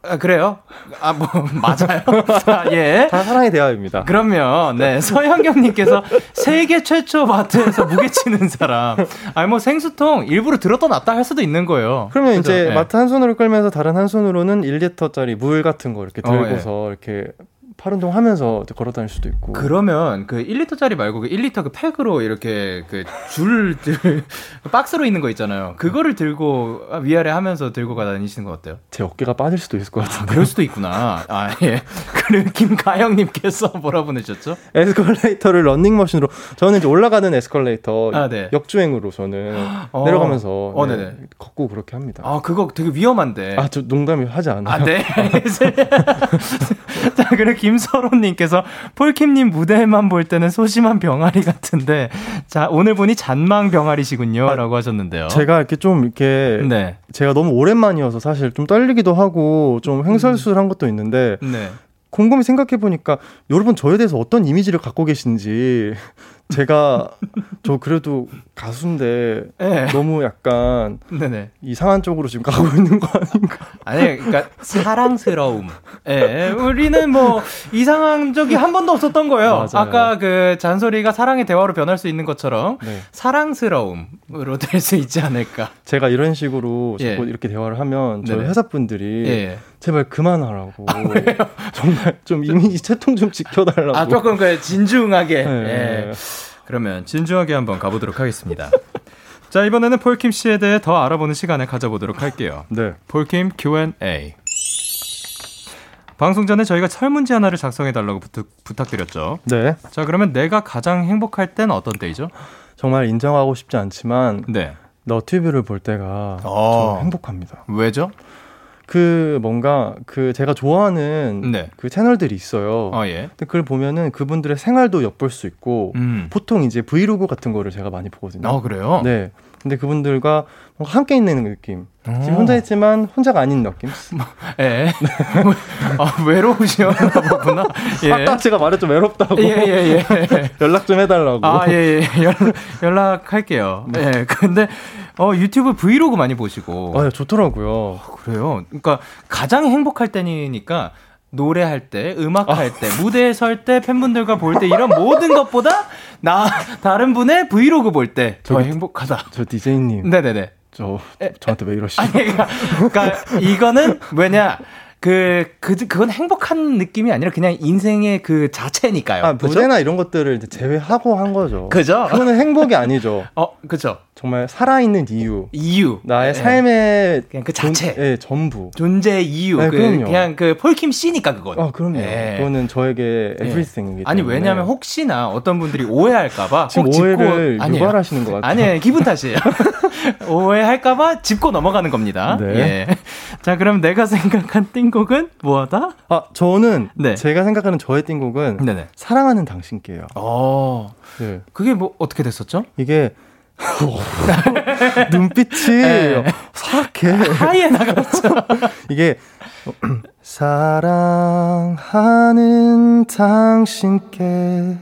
아, 그래요? 아, 뭐, 맞아요. 아, 예. 다 사랑의 대화입니다. 그러면, 네. 서현경님께서 세계 최초 마트에서 무게 치는 사람. 아니, 뭐, 생수통 일부러 들었다 놨다 할 수도 있는 거예요. 그러면 그죠? 이제 네. 마트 한 손으로 끌면서 다른 한 손으로는 1리터짜리 물 같은 거 이렇게 들고서 어, 예. 이렇게 팔 운동 하면서 걸어 다닐 수도 있고. 그러면 그 1리터짜리 말고 그 1리터 그 팩으로 이렇게 그 줄, 박스로 있는 거 있잖아요. 그거를 들고 위아래 하면서 들고 가 다니시는 거 어때요? 제 어깨가 빠질 수도 있을 것 같은데. 아, 그럴 수도 있구나. 아, 예. 그리고 김가영 님께서 뭐라 보내셨죠? 에스컬레이터를 런닝머신으로. 저는 이제 올라가는 에스컬레이터. 아, 네. 역주행으로 저는 어, 내려가면서. 어, 네, 걷고 그렇게 합니다. 아, 그거 되게 위험한데. 아, 저 농담이 하지 않아요. 아, 네. 자, 그리고 김서론님께서 폴킴님 무대만 볼 때는 소심한 병아리 같은데, 자, 오늘 보니 잔망 병아리시군요. 아, 라고 하셨는데요. 제가 이렇게 좀 이렇게, 네. 제가 너무 오랜만이어서 사실 좀 떨리기도 하고, 좀 횡설수설한 것도 있는데, 네. 곰곰이 생각해 보니까 여러분 저에 대해서 어떤 이미지를 갖고 계신지 제가 저 그래도 가수인데 네. 너무 약간 네네. 이상한 쪽으로 지금 가고 있는 거 아닌가? 아니, 그러니까 사랑스러움. 예, 네. 우리는 뭐 이상한 적이 한 번도 없었던 거예요. 맞아요. 아까 그 잔소리가 사랑의 대화로 변할 수 있는 것처럼 네. 사랑스러움으로 될 수 있지 않을까? 제가 이런 식으로 자꾸 예. 이렇게 대화를 하면 저희 회사 분들이 예. 제발 그만하라고. 아, 정말 좀 이미지 채통 좀 지켜달라고. 아 조금 그 진중하게. 네. 예. 그러면 진중하게 한번 가보도록 하겠습니다. 자, 이번에는 폴킴 씨에 대해 더 알아보는 시간을 가져보도록 할게요. 네. 폴킴 Q&A. 방송 전에 저희가 설문지 하나를 작성해 달라고 부탁, 드렸죠 네. 자, 그러면 내가 가장 행복할 땐 어떤 때이죠? 정말 인정하고 싶지 않지만 네. 너튜브를 볼 때가 어. 행복합니다. 왜죠? 그 뭔가 그 제가 좋아하는 네. 그 채널들이 있어요. 아, 예. 근데 그걸 보면은 그분들의 생활도 엿볼 수 있고 음. 보통 이제 브이로그 같은 거를 제가 많이 보거든요. 아, 그래요? 네. 근데 그분들과 함께 있는 느낌. 오. 지금 혼자 있지만 혼자가 아닌 느낌. 예. 아, 외로우시나 보구나. 예. 아까 제가 말했죠 외롭다고. 예, 예, 예. 연락 좀 해달라고. 아, 예, 예. 연, 연락할게요. 네. 예. 근데 어, 유튜브 브이로그 많이 보시고. 아, 좋더라고요. 그래요. 그러니까 가장 행복할 때니까 노래할 때, 음악할 때, 무대에 설 때, 팬분들과 볼 때 이런 모든 것보다 나 다른 분의 브이로그 볼 때 더 행복하다. 저 디제이님. 네네네. 저 저한테 왜 이러시죠? 아니, 그러니까, 그러니까 이거는 뭐냐 그, 그, 그건 행복한 느낌이 아니라 그냥 인생의 그 자체니까요. 아, 무대나 이런 것들을 제외하고 한 거죠. 그죠? 그거는 행복이 아니죠. 어, 그죠. 정말 살아있는 이유. 이유. 나의 네. 삶의. 그냥 그 자체. 예, 네, 전부. 존재 이유. 네, 그, 그럼요. 그냥 그 폴킴 씨니까 그건. 아, 그럼요. 네. 그거는 저에게 everything이기 때문에. 아니, 왜냐면 혹시나 어떤 분들이 오해할까봐. 지금 오해를 유발하시는 것 같아요. 아니에요. 기분 탓이에요. 오해할까봐 짚고 넘어가는 겁니다. 네. 예. 자, 그럼 내가 생각한 띵곡은 뭐하다? 아, 저는 네. 제가 생각하는 저의 띵곡은 네네. 사랑하는 당신께요. 어. 네. 그게 뭐 어떻게 됐었죠? 이게 눈빛이 네. 사악해. 하이에 나갔죠. 이게 사랑하는 당신께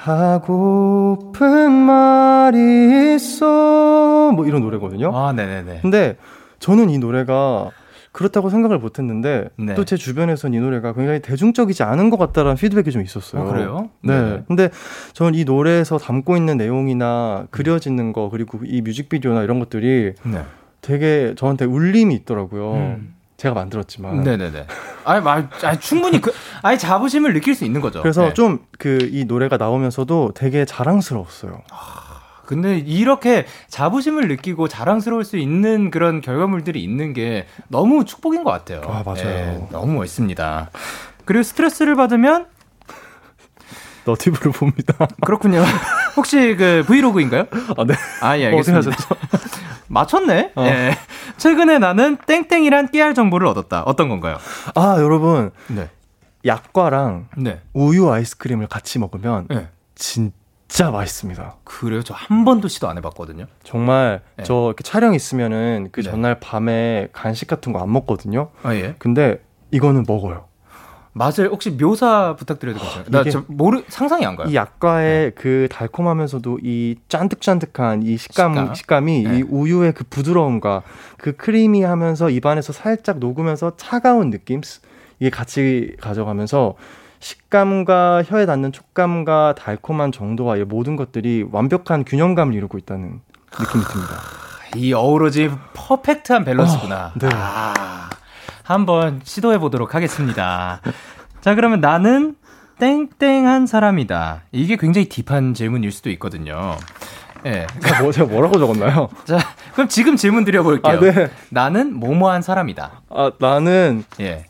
하고픈 말이 있어 뭐 이런 노래거든요. 아, 네네네. 근데 저는 이 노래가 그렇다고 생각을 못 했는데 네. 또제 주변에서는 이 노래가 굉장히 대중적이지 않은 것 같다라는 피드백이 좀 있었어요. 아, 그래요? 네. 네. 근데 저는 이 노래에서 담고 있는 내용이나 그려지는 거 그리고 이 뮤직비디오나 이런 것들이 네. 되게 저한테 울림이 있더라고요. 음. 제가 만들었지만. 네네네. 아니, 말, 아니, 충분히 그, 아니, 자부심을 느낄 수 있는 거죠. 그래서 네. 좀그 이 노래가 나오면서도 되게 자랑스러웠어요. 근데 이렇게 자부심을 느끼고 자랑스러울 수 있는 그런 결과물들이 있는 게 너무 축복인 것 같아요. 아, 맞아요. 네, 너무 멋있습니다. 그리고 스트레스를 받으면 너티브를 봅니다. 그렇군요. 혹시 그 브이로그인가요? 아, 네. 아, 예, 알겠습니다. 맞췄네? 어. 예. 최근에 나는 땡땡이란 깨알 정보를 얻었다. 어떤 건가요? 아, 여러분. 네. 약과랑 네. 우유 아이스크림을 같이 먹으면 네. 진짜 맛있습니다. 그래요? 저 한 번도 시도 안 해봤거든요. 정말 네. 저 이렇게 촬영 있으면은 그 네. 전날 밤에 간식 같은 거 안 먹거든요. 아, 예. 근데 이거는 먹어요. 맛을 혹시 묘사 부탁드려도 괜찮아요? 나저 모르 상상이 안 가요. 이 약과의 네. 그 달콤하면서도 이 짠득짠득한 이 식감 식감? 이이 네. 우유의 그 부드러움과 그 크리미하면서 입안에서 살짝 녹으면서 차가운 느낌 이게 같이 가져가면서 식감과 혀에 닿는 촉감과 달콤한 정도와 이 모든 것들이 완벽한 균형감을 이루고 있다는 느낌이 듭니다. 이 어우러지 퍼펙트한 밸런스구나. 어, 네. 아. 한번 시도해 보도록 하겠습니다. 자, 그러면 나는 땡땡한 사람이다. 이게 굉장히 딥한 질문일 수도 있거든요. 예. 네. 제가, 뭐, 제가 뭐라고 적었나요? 자, 그럼 지금 질문 드려볼게요. 아, 네. 나는 뭐뭐한 사람이다. 아, 나는. 예.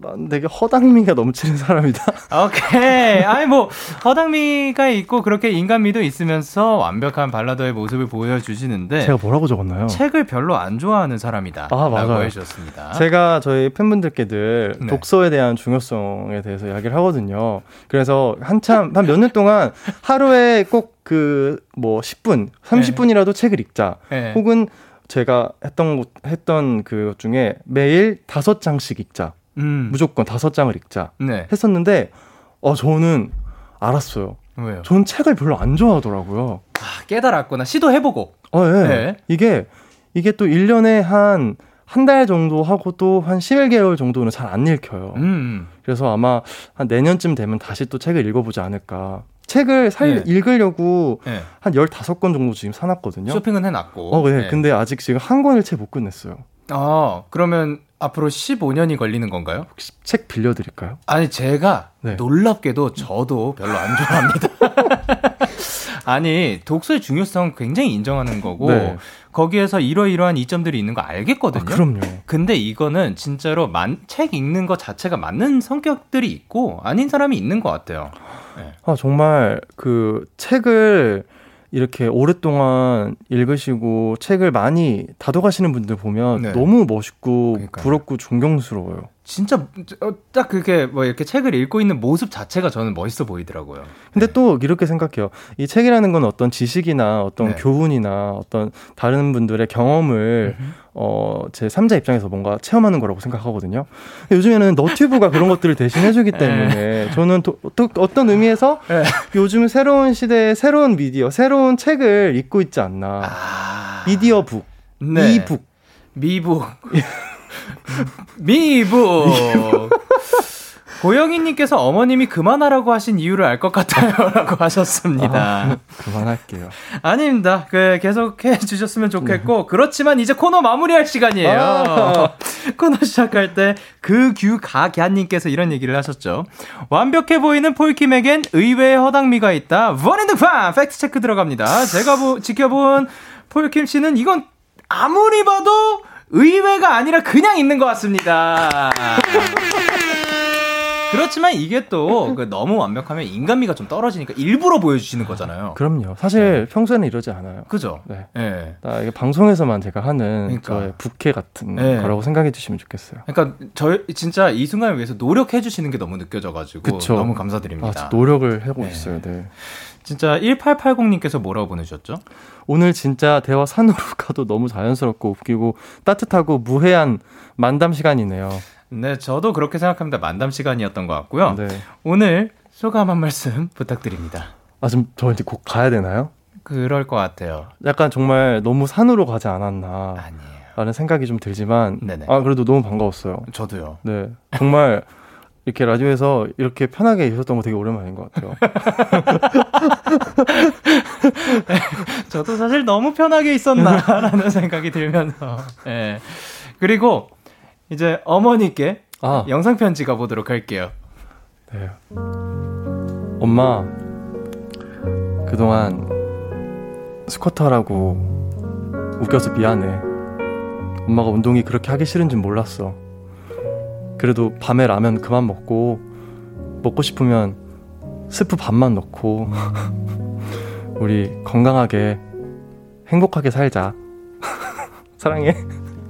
난 되게 허당미가 넘치는 사람이다. 오케이. 아니 뭐 허당미가 있고 그렇게 인간미도 있으면서 완벽한 발라더의 모습을 보여주시는데 제가 뭐라고 적었나요? 책을 별로 안 좋아하는 사람이다. 아 맞아요. 해주셨습니다. 제가 저희 팬분들께 늘 네. 독서에 대한 중요성에 대해서 이야기를 하거든요. 그래서 한참 한 몇 년 동안 하루에 꼭 그 뭐 10분, 30분이라도 네. 책을 읽자. 네. 혹은 제가 했던 했던 그 중에 매일 다섯 장씩 읽자. 음. 무조건 다섯 장을 읽자 네. 했었는데 어 저는 알았어요. 왜요? 저는 책을 별로 안 좋아하더라고요. 아, 깨달았구나. 시도해보고. 어, 예. 네. 이게 이게 또 1년에 한 한 달 정도 하고 또 한 11개월 정도는 잘 안 읽혀요. 음. 그래서 아마 한 내년쯤 되면 다시 또 책을 읽어보지 않을까. 책을 살, 네. 읽으려고 네. 한 15권 정도 지금 사놨거든요. 쇼핑은 해놨고. 어, 네. 네. 근데 아직 지금 한 권을 채 못 끝냈어요. 아, 그러면 앞으로 15년이 걸리는 건가요? 혹시 책 빌려드릴까요? 아니, 제가 네. 놀랍게도 저도 별로 안 좋아합니다. 아니, 독서의 중요성 굉장히 인정하는 거고, 네. 거기에서 이러이러한 이점들이 있는 거 알겠거든요. 아, 그럼요. 근데 이거는 진짜로 만, 책 읽는 것 자체가 맞는 성격들이 있고, 아닌 사람이 있는 것 같아요. 네. 아, 정말 그 책을 이렇게 오랫동안 읽으시고 책을 많이 다독하시는 분들 보면 네. 너무 멋있고 그러니까요. 부럽고 존경스러워요. 진짜 어, 딱 그렇게 뭐 이렇게 책을 읽고 있는 모습 자체가 저는 멋있어 보이더라고요. 근데 네. 또 이렇게 생각해요. 이 책이라는 건 어떤 지식이나 어떤 네. 교훈이나 어떤 다른 분들의 경험을 어, 제 3자 입장에서 뭔가 체험하는 거라고 생각하거든요. 요즘에는 너튜브가 그런 것들을 대신해주기 네. 때문에 저는 또, 또 어떤 의미에서 네. 요즘 새로운 시대의 새로운 미디어, 새로운 책을 읽고 있지 않나. 아... 미디어북, 네. 이북. 미북. 미북. 고영희님께서 어머님이 그만하라고 하신 이유를 알 것 같아요라고 하셨습니다. 아, 그만할게요. 아닙니다. 그 계속 해 주셨으면 좋겠고 네. 그렇지만 이제 코너 마무리할 시간이에요. 아~ 코너 시작할 때 그규가갸님께서 이런 얘기를 하셨죠. 완벽해 보이는 폴킴에겐 의외의 허당미가 있다. 원앤드판 fact check 들어갑니다. 제가 보, 지켜본 폴킴 씨는 이건 아무리 봐도 의외가 아니라 그냥 있는 것 같습니다. 그렇지만 이게 또그 너무 완벽하면 인간미가 좀 떨어지니까 일부러 보여주시는 거잖아요. 그럼요. 사실 네. 평소에는 이러지 않아요. 그죠? 네. 네. 나 이게 방송에서만 제가 하는 그러니까. 저의 부캐 같은 네. 거라고 생각해 주시면 좋겠어요. 그러니까 저 진짜 이 순간을 위해서 노력해 주시는 게 너무 느껴져가지고 그쵸? 너무 감사드립니다. 아, 노력을 하고 네. 있어요. 네. 진짜 1880님께서 뭐라고 보내셨죠? 오늘 진짜 대화 산으로 가도 너무 자연스럽고 웃기고 따뜻하고 무해한 만담 시간이네요. 네, 저도 그렇게 생각합니다. 만담 시간이었던 것 같고요. 네. 오늘 소감 한 말씀 부탁드립니다. 아, 지금 저 이제 곧 가야 되나요? 그럴 것 같아요. 약간 정말 너무 산으로 가지 않았나. 아니에요. 라는 생각이 좀 들지만. 네네. 아, 그래도 너무 반가웠어요. 저도요. 네. 정말 이렇게 라디오에서 이렇게 편하게 있었던 거 되게 오랜만인 것 같아요. 저도 사실 너무 편하게 있었나라는 생각이 들면서. 예. 네. 그리고 이제 어머니께 아. 영상 편지 가보도록 할게요. 네. 엄마, 그동안 스쿼터라고 웃겨서 미안해. 엄마가 운동이 그렇게 하기 싫은 줄 몰랐어. 그래도 밤에 라면 그만 먹고, 먹고 싶으면 스프 반만 넣고, 우리 건강하게, 행복하게 살자. 사랑해.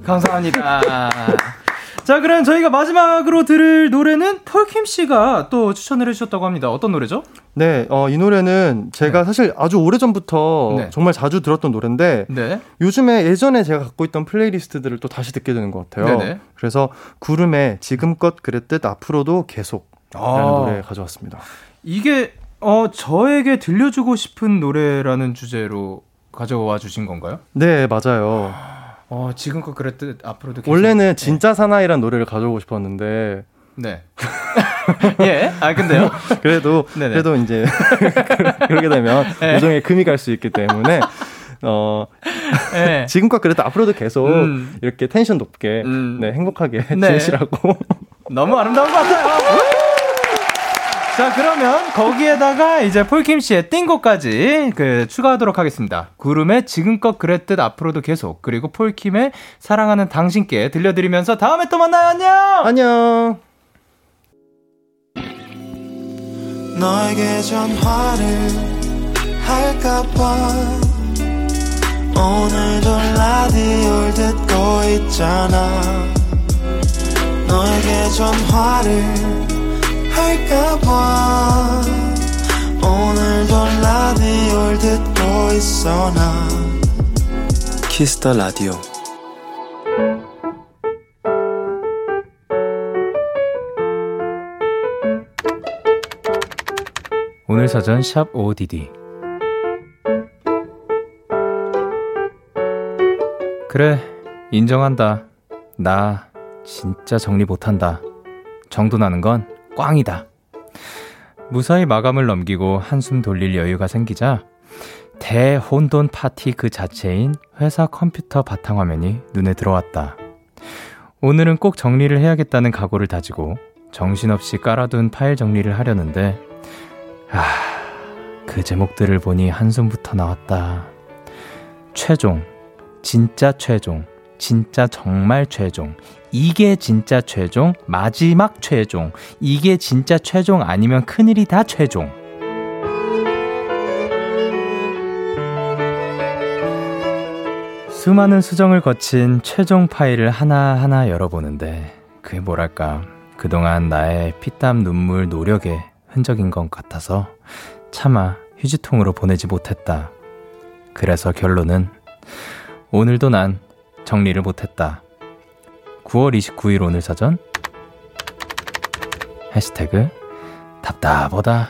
감사합니다. 자, 그럼 저희가 마지막으로 들을 노래는 폴킴 씨가 또 추천을 해주셨다고 합니다. 어떤 노래죠? 네, 어, 이 노래는 제가 네. 사실 아주 오래 전부터 네. 정말 자주 들었던 노래인데 네. 요즘에 예전에 제가 갖고 있던 플레이리스트들을 또 다시 듣게 되는 것 같아요. 네네. 그래서 구름의 지금껏 그랬듯 앞으로도 계속 라는 아. 노래 가져왔습니다. 이게 어, 저에게 들려주고 싶은 노래라는 주제로 가져와 주신 건가요? 네, 맞아요. 어, 지금껏 그랬듯 앞으로도 계속... 원래는 네. 진짜 사나이란 노래를 가져오고 싶었는데 네. 예. 아 근데요. 그래도 네네. 그래도 이제 그렇게 되면 네. 우정에 금이 갈 수 있기 때문에 어 네. 지금껏 그래도 앞으로도 계속 음. 이렇게 텐션 높게 음. 네 행복하게 네. 지내시라고 너무 아름다운 것 같아요. 자, 그러면 거기에다가 이제 폴킴 씨의 띵곡까지 그 추가하도록 하겠습니다. 구름의 지금껏 그랬듯 앞으로도 계속 그리고 폴킴의 사랑하는 당신께 들려드리면서 다음에 또 만나요. 안녕. 안녕. 너에게 전화를 할까봐 오늘도 라디오를 듣고 있잖아 너에게 전화를 할까봐 오늘도 라디오를 듣고 있어 나. Kiss the Radio. 오늘 사전 샵 ODD 그래 인정한다. 나 진짜 정리 못한다. 정도 나는 건 꽝이다. 무사히 마감을 넘기고 한숨 돌릴 여유가 생기자 대혼돈 파티 그 자체인 회사 컴퓨터 바탕화면이 눈에 들어왔다. 오늘은 꼭 정리를 해야겠다는 각오를 다지고 정신없이 깔아둔 파일 정리를 하려는데, 아, 그 제목들을 보니 한숨부터 나왔다. 최종, 진짜 최종, 진짜 정말 최종, 이게 진짜 최종, 마지막 최종, 이게 진짜 최종 아니면 큰일이 다 최종. 수많은 수정을 거친 최종 파일을 하나하나 열어보는데, 그게 뭐랄까, 그동안 나의 피땀 눈물 노력의 흔적인 것 같아서 차마 휴지통으로 보내지 못했다. 그래서 결론은, 오늘도 난 정리를 못했다. 9월 29일 오늘 사전 해시태그 답답하다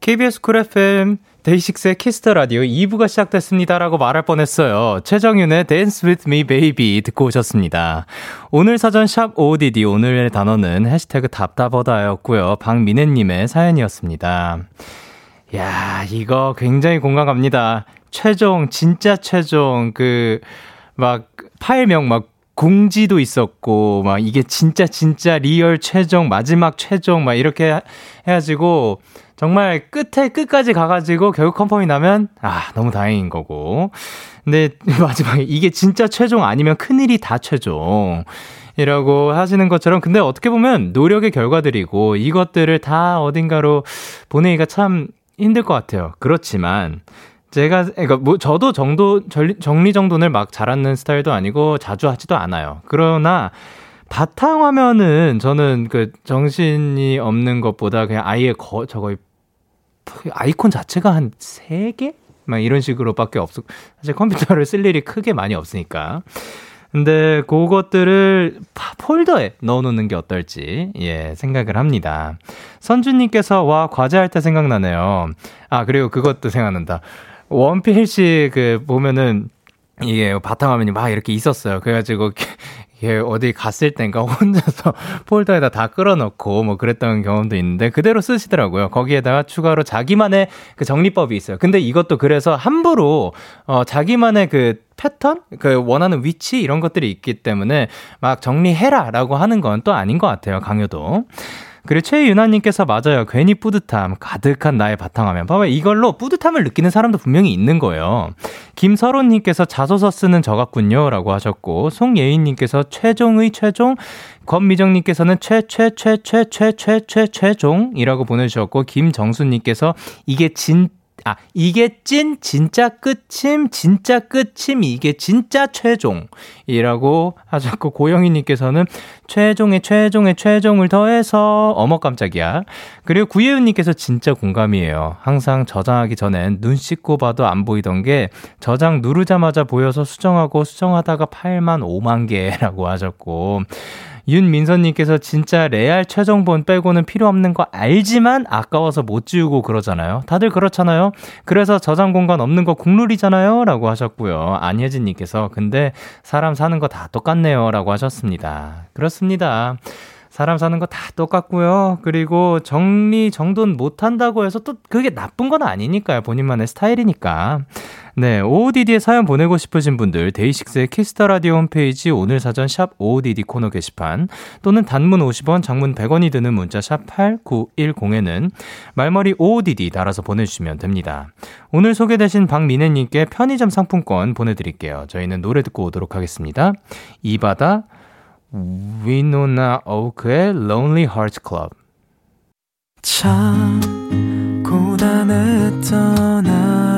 KBS Cool FM 데이식스의 Kiss the Radio 2부가 시작됐습니다라고 말할 뻔했어요. 최정윤의 Dance with Me Baby 듣고 오셨습니다. 오늘 사전 샵 OODD 오늘의 단어는 해시태그 답답하다였고요. 박민혜 님의 사연이었습니다. 야 이거 굉장히 공감 갑니다. 최종 진짜 최종 그 막 파일명 막 공지도 있었고 막 이게 진짜 진짜 real 최종 마지막 최종 막 이렇게 해가지고 정말 끝에 끝까지 가가지고 결국 confirm이 나면 아 너무 다행인 거고. 근데 마지막에 이게 진짜 최종 아니면 큰일이 다 최종 이라고 하시는 것처럼 근데 어떻게 보면 노력의 결과들이고 이것들을 다 어딘가로 보내기가 참 힘들 것 같아요. 그렇지만 제가 그러니까 뭐 저도 정도 정리 정돈을 막 잘하는 스타일도 아니고 자주 하지도 않아요. 그러나 바탕 화면은 저는 그 정신이 없는 것보다 그냥 아예 거 저거 아이콘 자체가 한 3개? 막 이런 식으로밖에 없어. 사실 컴퓨터를 쓸 일이 크게 많이 없으니까. 근데 그것들을 폴더에 넣어놓는 게 어떨지, 예, 생각을 합니다. 선주님께서, 와, 과제할 때 생각나네요. 아, 그리고 그것도 생각난다. 원필 씨 그 보면은 이게 바탕화면이 막 이렇게 있었어요. 그래가지고 이게 어디 갔을 땐가 혼자서 폴더에다 다 끌어넣고 뭐 그랬던 경험도 있는데 그대로 쓰시더라고요. 거기에다가 추가로 자기만의 그 정리법이 있어요. 근데 이것도 그래서 함부로 어 자기만의 그 패턴, 그 원하는 위치 이런 것들이 있기 때문에 막 정리해라라고 하는 건 또 아닌 것 같아요. 강요도. 그리고 최윤아님께서 맞아요. 괜히 뿌듯함, 가득한 나의 바탕화면. 봐봐, 이걸로 뿌듯함을 느끼는 사람도 분명히 있는 거예요. 김설호님께서 자소서 쓰는 저 같군요. 라고 하셨고, 송예인님께서 최종의 최종, 권미정님께서는 최, 최, 최, 최, 최, 최, 최, 최종이라고 보내주셨고, 김정수님께서 이게 진 아, 이게 찐, 진짜 끝임, 진짜 끝임, 이게 진짜 최종이라고 하셨고, 고영희님께서는 최종의 최종의 최종을 더해서, 어머 깜짝이야. 그리고 구예은님께서 진짜 공감이에요. 항상 저장하기 전엔 눈 씻고 봐도 안 보이던 게, 저장 누르자마자 보여서 수정하고, 수정하다가 8만 5만 개라고 하셨고, 윤민선님께서 진짜 레알 최종본 빼고는 필요 없는 거 알지만 아까워서 못 지우고 그러잖아요. 다들 그렇잖아요. 그래서 저장 공간 없는 거 국룰이잖아요. 라고 하셨고요. 안혜진님께서 근데 사람 사는 거 다 똑같네요. 라고 하셨습니다. 그렇습니다. 사람 사는 거 다 똑같고요. 그리고 정리 정돈 못 한다고 해서 또 그게 나쁜 건 아니니까요. 본인만의 스타일이니까. 네, OODD에 사연 보내고 싶으신 분들 데이식스의 Kiss the Radio 홈페이지 오늘 사전 샵 OODD 코너 게시판 또는 단문 50원, 장문 100원이 드는 문자 샵 8910에는 말머리 OODD 달아서 보내주시면 됩니다. 오늘 소개되신 박민혜 님께 편의점 상품권 보내드릴게요. 저희는 노래 듣고 오도록 하겠습니다. 이바다 위노나 오크의 Lonely Hearts Club 참 고단했던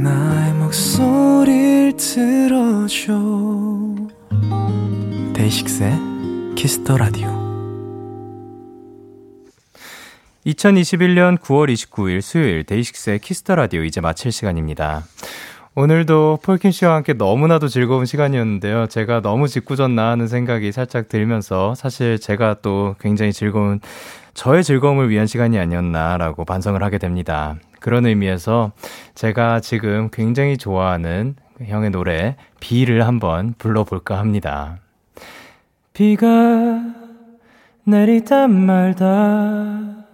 나의 목소리를 들어줘 데이식스의 키스터라디오 2021년 9월 29일 수요일 데이식스의 키스터라디오 이제 마칠 시간입니다. 오늘도 폴킴 씨와 함께 너무나도 즐거운 시간이었는데요. 제가 너무 짓궂었나 하는 생각이 살짝 들면서 사실 제가 또 굉장히 즐거운 저의 즐거움을 위한 시간이 아니었나라고 반성을 하게 됩니다. 그런 의미에서 제가 지금 굉장히 좋아하는 형의 노래 비를 한번 불러볼까 합니다. 비가 내리다 말다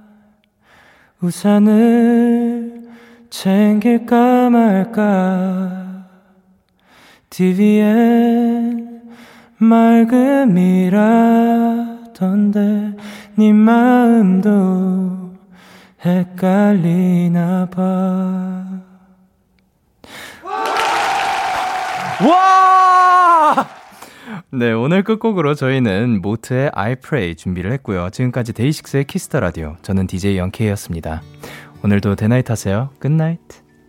우산을 챙길까 말까 TV엔 맑음이라던데 네 마음도 헷갈리나 봐. 와! 네, 오늘 끝곡으로 저희는 모트의 I Pray 준비를 했고요. 지금까지 데이식스의 Kiss the Radio. 저는 DJ 영케이였습니다. 오늘도 데나잇 하세요. Good night.